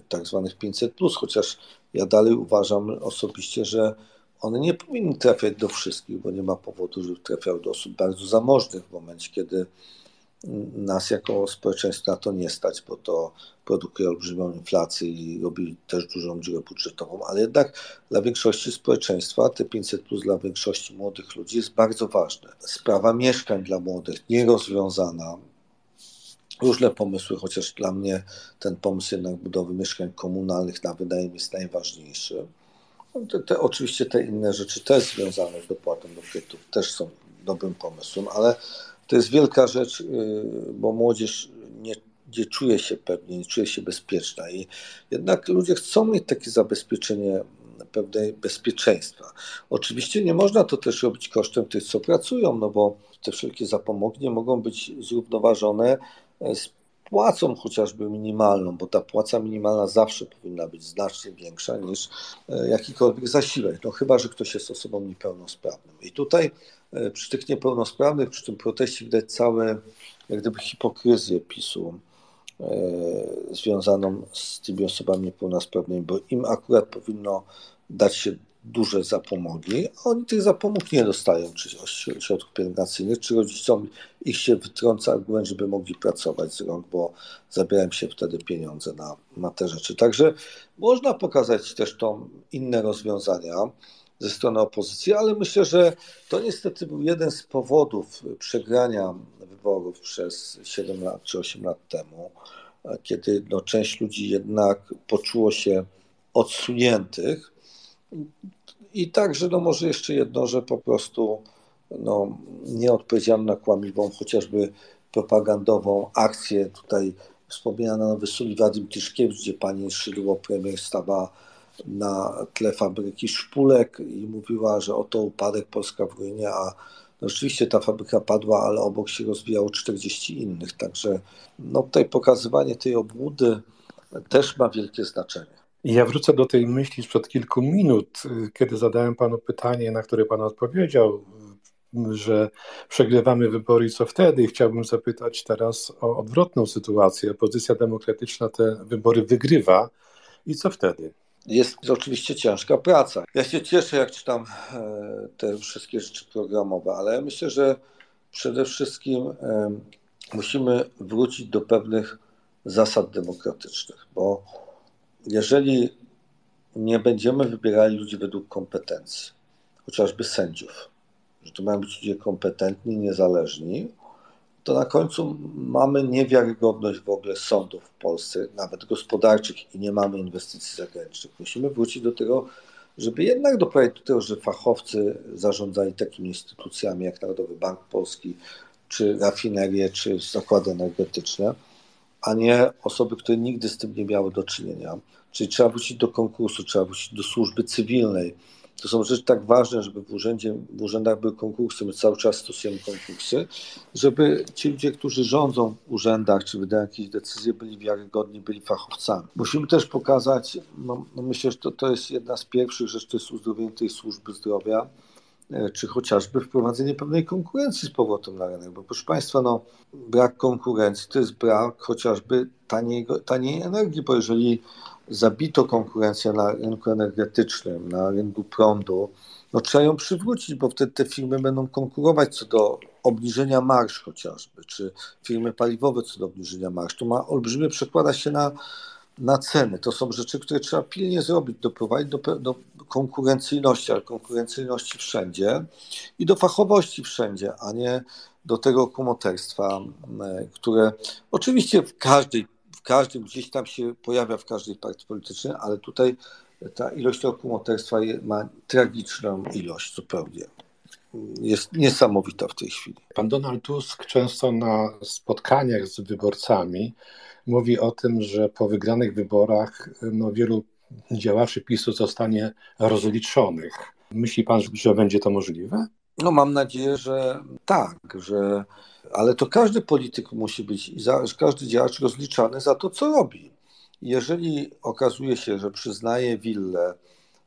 tak zwanych 500, chociaż ja dalej uważam osobiście, że one nie powinny trafiać do wszystkich, bo nie ma powodu, żeby trafiały do osób bardzo zamożnych w momencie, kiedy nas jako społeczeństwo na to nie stać, bo to produkuje olbrzymią inflację i robi też dużą dziurę budżetową, ale jednak dla większości społeczeństwa te 500 plus dla większości młodych ludzi jest bardzo ważne. Sprawa mieszkań dla młodych nierozwiązana, różne pomysły, chociaż dla mnie ten pomysł jednak budowy mieszkań komunalnych na wynajem jest najważniejszy. No te, te, oczywiście te inne rzeczy też związane z dopłatą do kredytów też są dobrym pomysłem, ale to jest wielka rzecz, y, bo młodzież nie, nie czuje się pewnie, nie czuje się bezpieczna i jednak ludzie chcą mieć takie zabezpieczenie pewnej bezpieczeństwa. Oczywiście nie można to też robić kosztem tych, co pracują, no bo te wszelkie zapomogi nie mogą być zrównoważone z płacą chociażby minimalną, bo ta płaca minimalna zawsze powinna być znacznie większa niż e, jakikolwiek zasiłek, no chyba, że ktoś jest osobą niepełnosprawną. I tutaj e, przy tych niepełnosprawnych, przy tym proteście widać całe jak gdyby hipokryzję PiSu e, związaną z tymi osobami niepełnosprawnymi, bo im akurat powinno dać się duże zapomogi, a oni tych zapomóg nie dostają, czy środków pielęgnacyjnych, czy rodzicom ich się wytrąca argument, żeby mogli pracować z rąk, bo zabierają się wtedy pieniądze na, na te rzeczy. Także można pokazać też to inne rozwiązania ze strony opozycji, ale myślę, że to niestety był jeden z powodów przegrania wyborów przez 7 lat czy 8 lat temu, kiedy no, część ludzi jednak poczuło się odsuniętych. I także, no może jeszcze jedno, że po prostu no, nie odpowiedziano na kłamliwą, chociażby propagandową akcję tutaj wspomniana na Wysuli Wadim Tyszkiewicz, gdzie pani Szydło, premier, stała na tle fabryki szpulek i mówiła, że oto upadek Polska w ruinie, a no rzeczywiście ta fabryka padła, ale obok się rozwijało 40 innych. Także no tutaj pokazywanie tej obłudy też ma wielkie znaczenie. Ja wrócę do tej myśli sprzed kilku minut, kiedy zadałem panu pytanie, na które pan odpowiedział, że przegrywamy wybory i co wtedy? Chciałbym zapytać teraz o odwrotną sytuację. Opozycja demokratyczna te wybory wygrywa i co wtedy? Jest oczywiście ciężka praca. Ja się cieszę, jak czytam e, te wszystkie rzeczy programowe, ale myślę, że przede wszystkim e, musimy wrócić do pewnych zasad demokratycznych, bo jeżeli nie będziemy wybierali ludzi według kompetencji, chociażby sędziów, że to mają być ludzie kompetentni, niezależni, to na końcu mamy niewiarygodność w ogóle sądów w Polsce, nawet gospodarczych i nie mamy inwestycji zagranicznych. Musimy wrócić do tego, żeby jednak doprowadzić do tego, że fachowcy zarządzali takimi instytucjami jak Narodowy Bank Polski, czy rafinerie, czy zakłady energetyczne, a nie osoby, które nigdy z tym nie miały do czynienia. Czyli trzeba wrócić do konkursu, trzeba wrócić do służby cywilnej, to są rzeczy tak ważne, żeby w, urzędzie, w urzędach były konkursy, my cały czas stosujemy konkursy, żeby ci ludzie, którzy rządzą w urzędach czy wydają jakieś decyzje, byli wiarygodni, byli fachowcami. Musimy też pokazać, no, no myślę, że to, to jest jedna z pierwszych rzeczy, to jest uzdrowienie tej służby zdrowia, e, czy chociażby wprowadzenie pewnej konkurencji z powrotem na rynek, bo proszę Państwa, no, brak konkurencji to jest brak chociażby taniej, taniej energii, bo jeżeli zabito konkurencję na rynku energetycznym, na rynku prądu, no trzeba ją przywrócić, bo wtedy te firmy będą konkurować co do obniżenia marsz chociażby, czy firmy paliwowe co do obniżenia marsz. To ma olbrzymie, przekłada się na, na ceny. To są rzeczy, które trzeba pilnie zrobić, doprowadzić do, do konkurencyjności, ale konkurencyjności wszędzie i do fachowości wszędzie, a nie do tego kumoterstwa, które oczywiście w każdej w każdym, gdzieś tam się pojawia w każdej partii politycznej, ale tutaj ta ilość kumoterstwa ma tragiczną ilość zupełnie. Jest niesamowita w tej chwili. Pan Donald Tusk często na spotkaniach z wyborcami mówi o tym, że po wygranych wyborach no, wielu działaczy PiSu zostanie rozliczonych. Myśli pan, że będzie to możliwe? No mam nadzieję, że tak, że ale to każdy polityk musi być, każdy działacz rozliczany za to, co robi. Jeżeli okazuje się, że przyznaje willę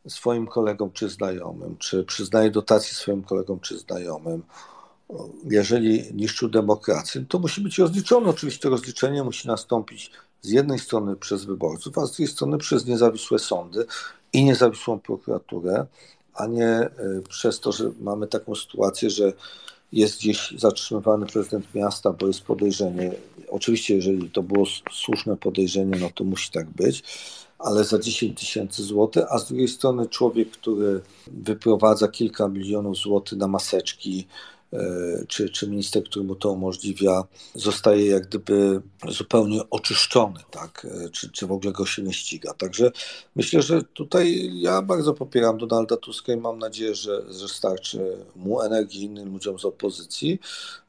swoim kolegom czy znajomym, czy przyznaje dotacje swoim kolegom czy znajomym, jeżeli niszczył demokrację, to musi być rozliczony. Oczywiście rozliczenie musi nastąpić z jednej strony przez wyborców, a z drugiej strony przez niezawisłe sądy i niezawisłą prokuraturę, a nie e, przez to, że mamy taką sytuację, że jest gdzieś zatrzymywany prezydent miasta, bo jest podejrzenie. Oczywiście, jeżeli to było słuszne podejrzenie, no to musi tak być, ale za 10 tysięcy złotych, a z drugiej strony człowiek, który wyprowadza kilka milionów złotych na maseczki, czy, czy minister, który mu to umożliwia, zostaje jak gdyby zupełnie oczyszczony, tak? E, czy, czy w ogóle go się nie ściga. Także myślę, że tutaj ja bardzo popieram Donalda Tuska i mam nadzieję, że, że starczy mu energii innym ludziom z opozycji,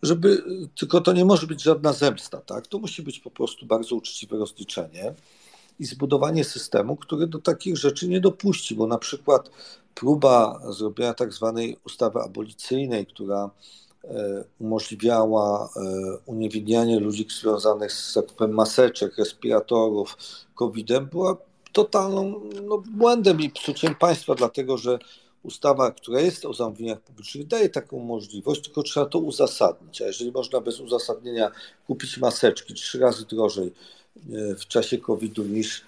żeby, tylko to nie może być żadna zemsta, tak? To musi być po prostu bardzo uczciwe rozliczenie i zbudowanie systemu, który do takich rzeczy nie dopuści, bo na przykład próba zrobienia tak zwanej ustawy abolicyjnej, która e, umożliwiała e, uniewinnianie ludzi związanych z zakupem maseczek, respiratorów, COVID-em, była totalną no, błędem i psuciem państwa, dlatego że ustawa, która jest o zamówieniach publicznych, daje taką możliwość, tylko trzeba to uzasadnić. A jeżeli można bez uzasadnienia kupić maseczki trzy razy drożej w czasie COVID-u niż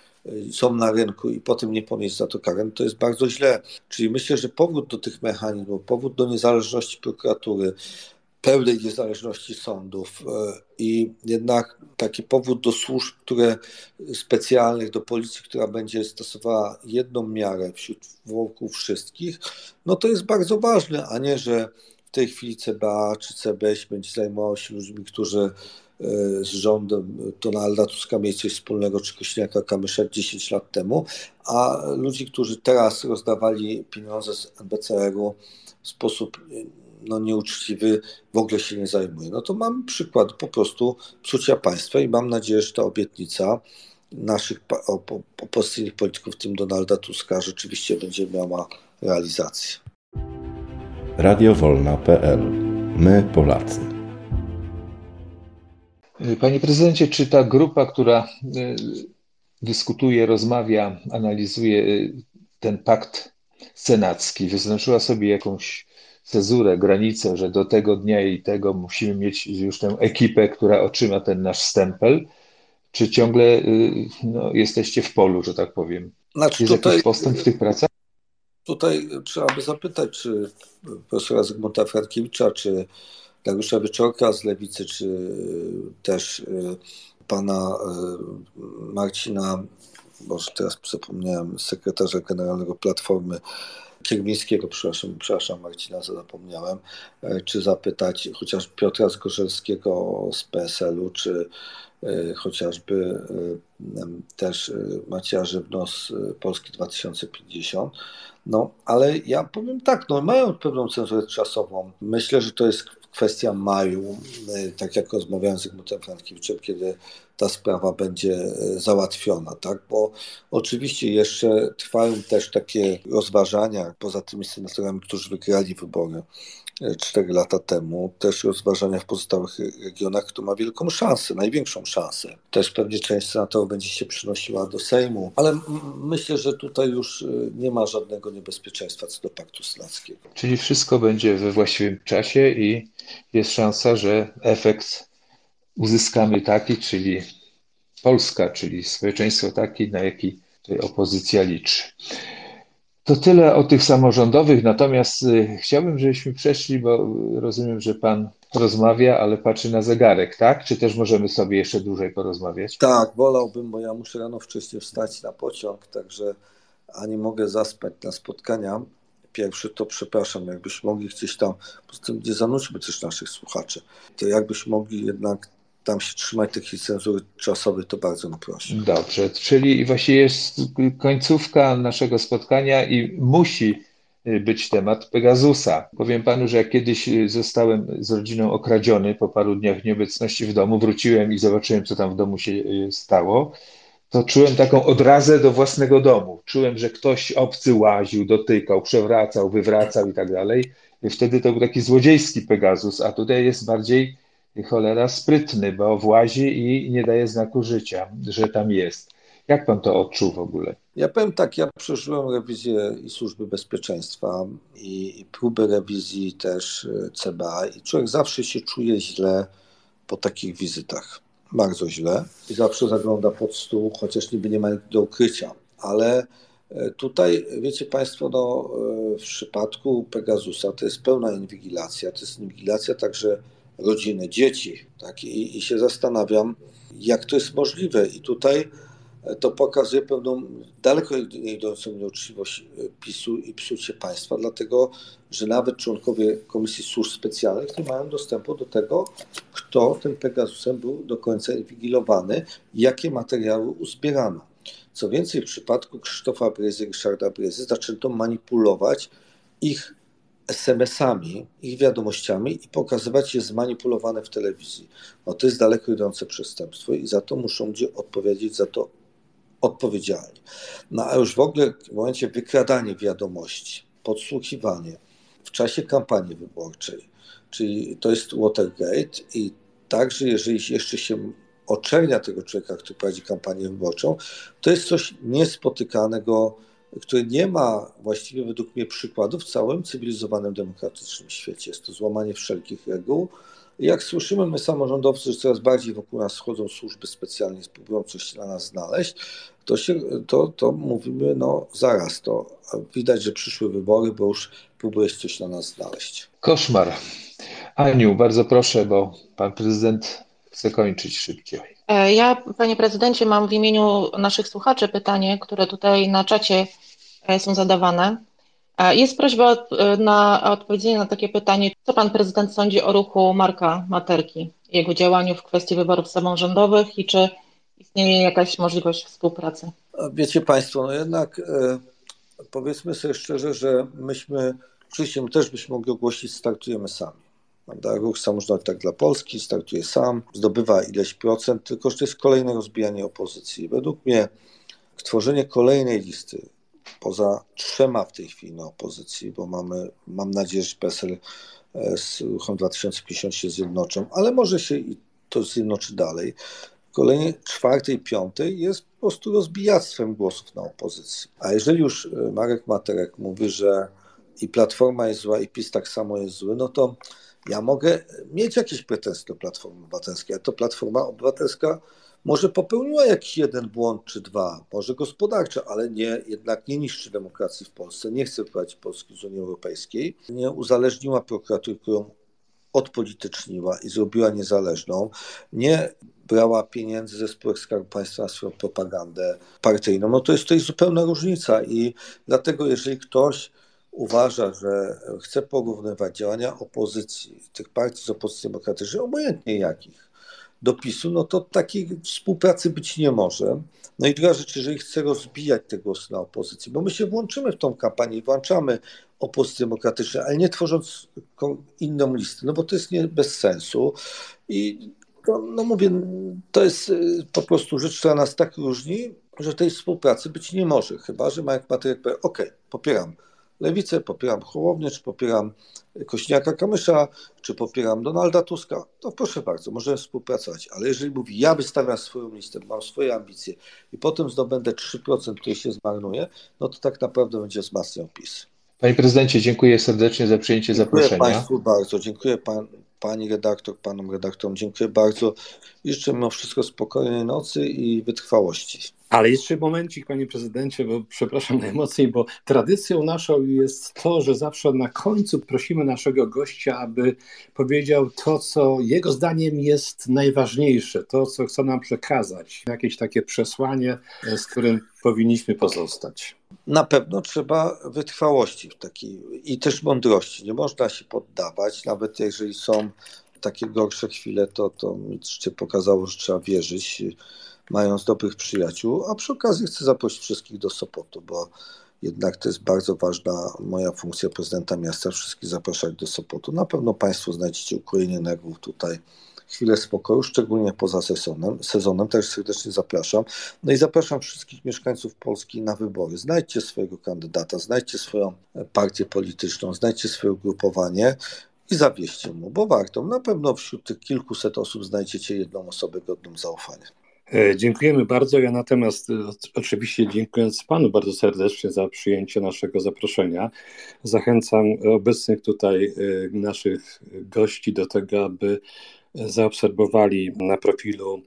są na rynku i potem nie ponieść za to karę, to jest bardzo źle. Czyli myślę, że powrót do tych mechanizmów, powrót do niezależności prokuratury, pełnej niezależności sądów e, i jednak taki powód do służb, które specjalnych, do policji, która będzie stosowała jedną miarę wśród wokół wszystkich, no to jest bardzo ważne, a nie, że w tej chwili CBA czy CBŚ będzie zajmował się ludźmi, którzy z rządem Donalda Tuska mieli coś wspólnego, czy Kośniaka Kamysza 10 lat temu, a ludzi, którzy teraz rozdawali pieniądze z NBCR-u w sposób no, nieuczciwy, w ogóle się nie zajmuje. No to mam przykład po prostu psucia państwa i mam nadzieję, że ta obietnica naszych opozycyjnych polityków, w tym Donalda Tuska, rzeczywiście będzie miała realizację. Radiowolna.pl My Polacy. Panie prezydencie, czy ta grupa, która y, dyskutuje, rozmawia, analizuje y, ten pakt senacki, wyznaczyła sobie jakąś cezurę, granicę, że do tego dnia i tego musimy mieć już tę ekipę, która otrzyma ten nasz stempel? Czy ciągle y, no, jesteście w polu, że tak powiem? Znaczy, Jest tutaj, jakiś postęp w tych pracach? Tutaj trzeba by zapytać, czy profesora Zygmunta Frankiewicza, czy Dariusza Wieczorka z Lewicy, czy też y, pana y, Marcina, może teraz zapomniałem, sekretarza generalnego Platformy Kiermińskiego, przepraszam, przepraszam Marcina, zapomniałem, e, czy zapytać chociaż Piotra Zgorzelskiego z PSL-u, czy e, chociażby e, też Macieja Żywno z Polski 2050. No, ale ja powiem tak, no mają pewną cenzurę czasową. Myślę, że to jest kwestia maju, tak jak rozmawiałem z Zygmuntem Frankiewiczem, kiedy ta sprawa będzie e, załatwiona, tak? Bo oczywiście jeszcze trwają też takie rozważania poza tymi senatorami, którzy wygrali wybory 4 e, lata temu, też rozważania w pozostałych regionach, kto ma wielką szansę, największą szansę. Też pewnie część senatorów będzie się przynosiła do Sejmu, ale myślę, że tutaj już e, nie ma żadnego niebezpieczeństwa co do paktu senackiego. Czyli wszystko będzie we właściwym czasie i jest szansa, że efekt uzyskamy taki, czyli Polska, czyli społeczeństwo takie, na jaki tutaj opozycja liczy. To tyle o tych samorządowych, natomiast y, chciałbym, żebyśmy przeszli, bo rozumiem, że Pan rozmawia, ale patrzy na zegarek, tak? Czy też możemy sobie jeszcze dłużej porozmawiać? Tak, wolałbym, bo ja muszę rano wcześniej wstać na pociąg, także a nie mogę zaspać na spotkania. Pierwszy to przepraszam, jakbyśmy mogli gdzieś tam, po tym nie zanudźmy też naszych słuchaczy, to jakbyśmy mogli jednak tam się trzymać takiej cenzury czasowej, to bardzo bym prosił. Dobrze, czyli właściwie jest końcówka naszego spotkania i musi y, być temat Pegasusa. Powiem panu, że jak kiedyś y, zostałem z rodziną okradziony po paru dniach nieobecności w domu, wróciłem i zobaczyłem, co tam w domu się y, stało, to czułem taką odrazę do własnego domu. Czułem, że ktoś obcy łaził, dotykał, przewracał, wywracał i tak dalej. Wtedy to był taki złodziejski Pegasus, a tutaj jest bardziej cholera sprytny, bo włazi i nie daje znaku życia, że tam jest. Jak pan to odczuł w ogóle? Ja powiem tak, ja przeżyłem rewizję i Służby Bezpieczeństwa i, i próbę rewizji też e, CBA i człowiek zawsze się czuje źle po takich wizytach. Bardzo źle. I zawsze zagląda pod stół, chociaż niby nie ma do ukrycia. Ale e, tutaj, wiecie Państwo, no, e, w przypadku Pegasusa to jest pełna inwigilacja. To jest inwigilacja także rodziny, dzieci. Tak? I, I się zastanawiam, jak to jest możliwe. I tutaj e, to pokazuje pewną daleko idącą nieuczciwość e, PiSu i psucie państwa, dlatego że nawet członkowie Komisji Służb Specjalnych nie mają dostępu do tego, kto tym Pegasusem był do końca inwigilowany, jakie materiały uzbierano. Co więcej, w przypadku Krzysztofa Bryzy, Ryszarda Bryzy zaczęto manipulować ich SMS-ami, ich wiadomościami i pokazywać je zmanipulowane w telewizji. No to jest daleko idące przestępstwo i za to muszą ludzie odpowiedzieć za to odpowiedzialnie. No a już w ogóle w momencie wykradania wiadomości, podsłuchiwanie w czasie kampanii wyborczej, czyli to jest Watergate i także jeżeli jeszcze się oczernia tego człowieka, który prowadzi kampanię wyborczą, to jest coś niespotykanego który nie ma właściwie według mnie przykładu w całym cywilizowanym, demokratycznym świecie. Jest to złamanie wszelkich reguł. Jak słyszymy, my samorządowcy, że coraz bardziej wokół nas schodzą służby specjalne, próbują coś na nas znaleźć, to, się, to, to mówimy, no zaraz, to widać, że przyszły wybory, bo już próbujesz coś na nas znaleźć. Koszmar. Aniu, bardzo proszę, bo pan prezydent chce kończyć szybciej. E, ja, panie prezydencie, mam w imieniu naszych słuchaczy pytanie, które tutaj na czacie e, są zadawane. Jest prośba na odpowiedzenie na takie pytanie, co pan prezydent sądzi o ruchu Marka Materki, jego działaniu w kwestii wyborów samorządowych i czy istnieje jakaś możliwość współpracy? Wiecie Państwo, no jednak e, powiedzmy sobie szczerze, że myśmy, oczywiście my też byśmy mogli ogłosić, startujemy sami. Prawda? Ruch samorządowy tak dla Polski startuje sam, zdobywa ileś procent, tylko że to jest kolejne rozbijanie opozycji. Według mnie tworzenie kolejnej listy, poza trzema w tej chwili na opozycji, bo mamy, mam nadzieję, że PSL e, z ruchem 2050 się zjednoczą, ale może się i to zjednoczy dalej. Kolejnej czwartej, piątej jest po prostu rozbijactwem głosów na opozycji. A jeżeli już e, Marek Materek mówi, że i Platforma jest zła, i PiS tak samo jest zły, no to ja mogę mieć jakieś pretensje do Platformy Obywatelskiej, a to Platforma Obywatelska może popełniła jakiś jeden błąd czy dwa, może gospodarczy, ale nie, jednak nie niszczy demokracji w Polsce, nie chce wprowadzić Polski z Unii Europejskiej, nie uzależniła prokuratury, którą odpolityczniła i zrobiła niezależną, nie brała pieniędzy ze spółek Skarbu Państwa na swoją propagandę partyjną. No to jest tutaj zupełna różnica i dlatego jeżeli ktoś uważa, że chce porównywać działania opozycji, tych partii z opozycji demokratycznej, obojętnie jakich, do PiSu, no to takiej współpracy być nie może. No i druga rzecz, jeżeli chce rozbijać te głosy na opozycji, bo my się włączymy w tą kampanię, włączamy opozycję demokratyczną, ale nie tworząc inną listę, no bo to jest nie bez sensu. I to, no mówię, to jest y, po prostu rzecz, która nas tak różni, że tej współpracy być nie może, chyba że Marek Matejek powie, ok, popieram Lewicę, popieram Hołownię, czy popieram Kośniaka Kamysza, czy popieram Donalda Tuska, to proszę bardzo, możemy współpracować. Ale jeżeli mówi, ja wystawiam swoją listę, mam swoje ambicje i potem zdobędę 3%, które się zmarnuje, no to tak naprawdę będzie wzmacniał PiS. Panie prezydencie, dziękuję serdecznie za przyjęcie dziękuję zaproszenia. Dziękuję Państwu bardzo, dziękuję pan, pani redaktor, panom redaktorom, dziękuję bardzo. Życzę mimo wszystko spokojnej nocy i wytrwałości. Ale jeszcze momencik, panie prezydencie, bo przepraszam najmocniej, bo tradycją naszą jest to, że zawsze na końcu prosimy naszego gościa, aby powiedział to, co jego zdaniem jest najważniejsze, to, co chce nam przekazać, jakieś takie przesłanie, z którym powinniśmy pozostać. Na pewno trzeba wytrwałości takiej i też mądrości. Nie można się poddawać, nawet jeżeli są takie gorsze chwile, to, to mi pokazało, że trzeba wierzyć mając dobrych przyjaciół, a przy okazji chcę zaprosić wszystkich do Sopotu, bo jednak to jest bardzo ważna moja funkcja prezydenta miasta, wszystkich zapraszać do Sopotu. Na pewno Państwo znajdziecie ukojenie nerwów tutaj, chwilę spokoju, szczególnie poza sezonem, sezonem, też serdecznie zapraszam. No i zapraszam wszystkich mieszkańców Polski na wybory. Znajdźcie swojego kandydata, znajdźcie swoją partię polityczną, znajdźcie swoje ugrupowanie i zawieźcie mu, bo warto. Na pewno wśród tych kilkuset osób znajdziecie jedną osobę godną zaufania. E, dziękujemy bardzo. Ja natomiast e, oczywiście dziękując Panu bardzo serdecznie za przyjęcie naszego zaproszenia, zachęcam obecnych tutaj e, naszych gości do tego, aby zaobserwowali na profilu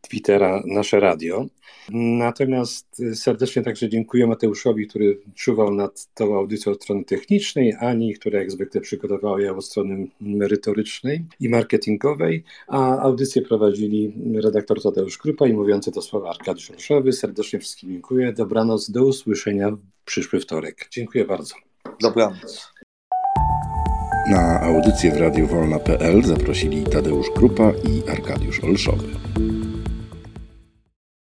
Twittera nasze radio. Natomiast serdecznie także dziękuję Mateuszowi, który czuwał nad tą audycją od strony technicznej, Ani, która jak zwykle przygotowała ją od strony merytorycznej i marketingowej, a audycję prowadzili redaktor Tadeusz Krupa i mówiący to słowa Arkadiusz Olszowy. Serdecznie wszystkim dziękuję. Dobranoc, do usłyszenia w przyszły wtorek. Dziękuję bardzo. Dobranoc. Na audycję w Radiu Wolna.pl zaprosili Tadeusz Krupa i Arkadiusz Olszowy.